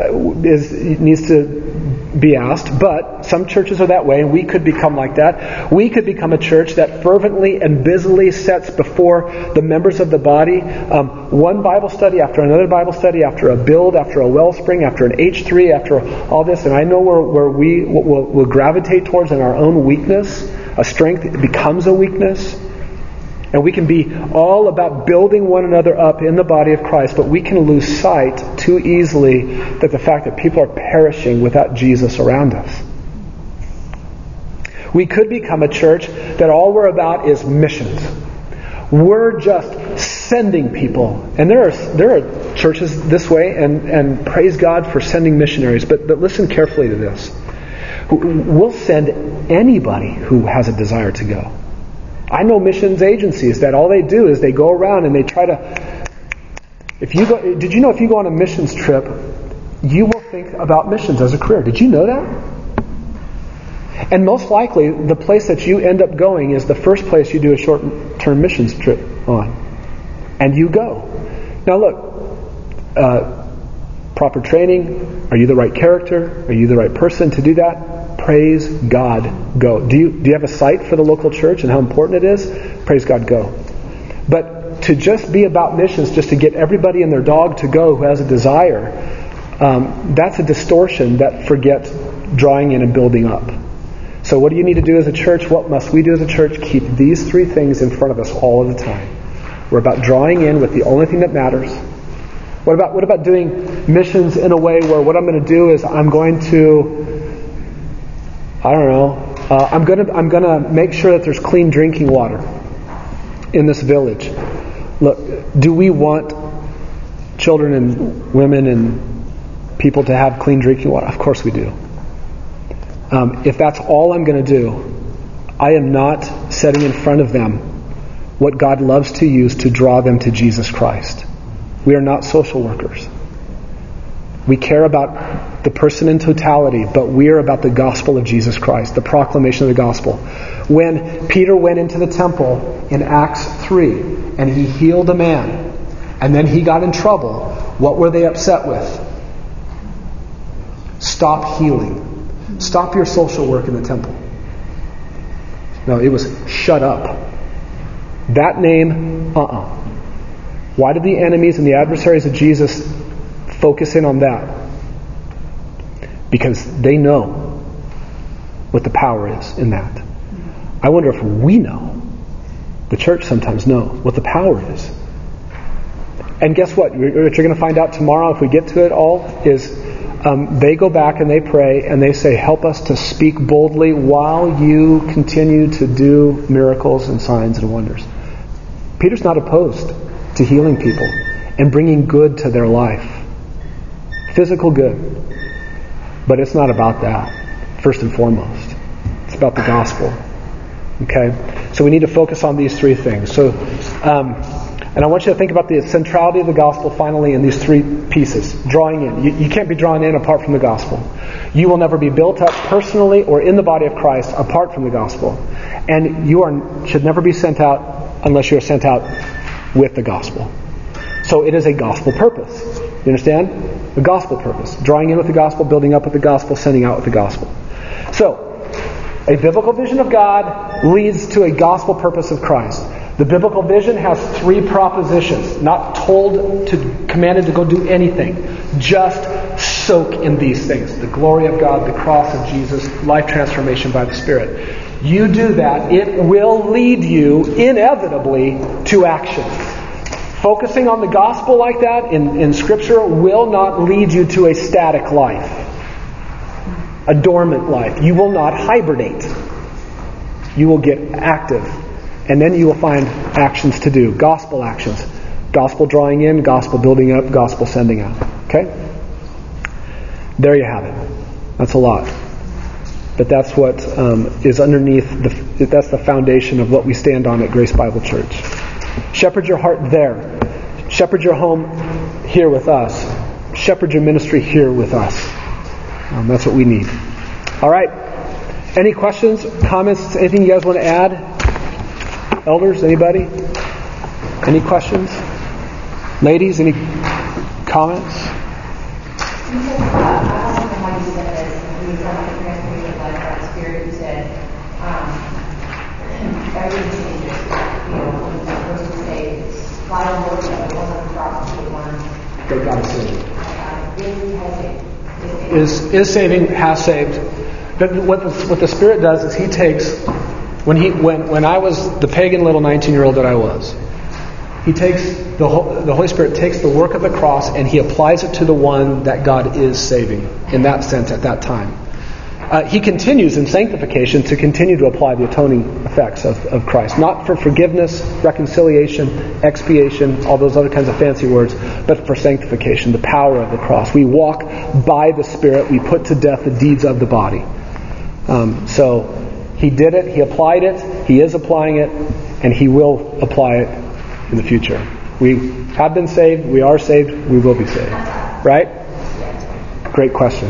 uh, needs to be asked, but some churches are that way, and we could become like that. We could become a church that fervently and busily sets before the members of the body um, one Bible study after another Bible study, after a build, after a wellspring, after an H3, after all this. And I know where, where we will, will gravitate towards in our own weakness a strength becomes a weakness. And we can be all about building one another up in the body of Christ, but we can lose sight too easily that the fact that people are perishing without Jesus around us. We could become a church that all we're about is missions. We're just sending people. And there are, there are churches this way, and, and praise God for sending missionaries, but, but listen carefully to this. We'll send anybody who has a desire to go. I know missions agencies that all they do is they go around and they try to. If you go, did you know if you go on a missions trip, you will think about missions as a career? Did you know that? And most likely, the place that you end up going is the first place you do a short-term missions trip on, and you go. Now, look, uh, proper training. Are you the right character? Are you the right person to do that? Praise God, go. Do you, do you have a site for the local church and how important it is? Praise God, go. But to just be about missions, just to get everybody and their dog to go who has a desire, um, that's a distortion that forgets drawing in and building up. So, what do you need to do as a church? What must we do as a church? Keep these three things in front of us all of the time. We're about drawing in with the only thing that matters. What about what about doing missions in a way where what I'm going to do is I'm going to I don't know. Uh, I'm gonna I'm gonna make sure that there's clean drinking water in this village. Look, do we want children and women and people to have clean drinking water? Of course we do. Um, if that's all I'm going to do, I am not setting in front of them what God loves to use to draw them to Jesus Christ. We are not social workers. We care about the person in totality, but we are about the gospel of Jesus Christ, the proclamation of the gospel. When Peter went into the temple in Acts 3 and he healed a man, and then he got in trouble, what were they upset with? Stop healing. Stop your social work in the temple. No, it was shut up. That name, uh uh-uh. uh Why did the enemies and the adversaries of Jesus focus in on that because they know what the power is in that. I wonder if we know, the church sometimes know, what the power is. And guess what? What you're going to find out tomorrow, if we get to it all, is um, they go back and they pray and they say, Help us to speak boldly while you continue to do miracles and signs and wonders. Peter's not opposed to healing people and bringing good to their life. Physical good. But it's not about that, first and foremost. It's about the gospel. Okay? So we need to focus on these three things. So, um, and I want you to think about the centrality of the gospel finally in these three pieces. Drawing in. You, you, can't be drawn in apart from the gospel. You will never be built up personally or in the body of Christ apart from the gospel. And you are, should never be sent out unless you are sent out with the gospel. So it is a gospel purpose. You understand? A gospel purpose. Drawing in with the gospel, building up with the gospel, sending out with the gospel. So, a biblical vision of God leads to a gospel purpose of Christ. The biblical vision has three propositions, not told to, commanded to go do anything. Just soak in these things. The glory of God, the cross of Jesus, life transformation by the Spirit. You do that, it will lead you inevitably to action. Focusing on the gospel like that in, in Scripture will not lead you to a static life, a dormant life. You will not hibernate. You will get active and then you will find actions to do, gospel actions. Gospel drawing in, gospel building up, gospel sending out. Okay? There you have it. That's a lot. But that's what um, is underneath, the, that's the foundation of what we stand on at Grace Bible Church. Shepherd your heart there. Shepherd your home here with us. Shepherd your ministry here with us. Um, that's what we need. All right. Any questions, comments, anything you guys want to add? Elders, anybody? Any questions? Ladies, any comments? That God is saving. Is, is saving, has saved. But what the, what the Spirit does is He takes when, he, when, when I was the pagan little 19 year old that I was, he takes the, the Holy Spirit takes the work of the cross and he applies it to the one that God is saving in that sense at that time. Uh, he continues in sanctification to continue to apply the atoning effects of, of Christ. Not for forgiveness, reconciliation, expiation, all those other kinds of fancy words, but for sanctification, the power of the cross. We walk by the Spirit, we put to death the deeds of the body. Um, so he did it, He applied it, He is applying it, and He will apply it in the future. We have been saved, we are saved, we will be saved. Right? Great question.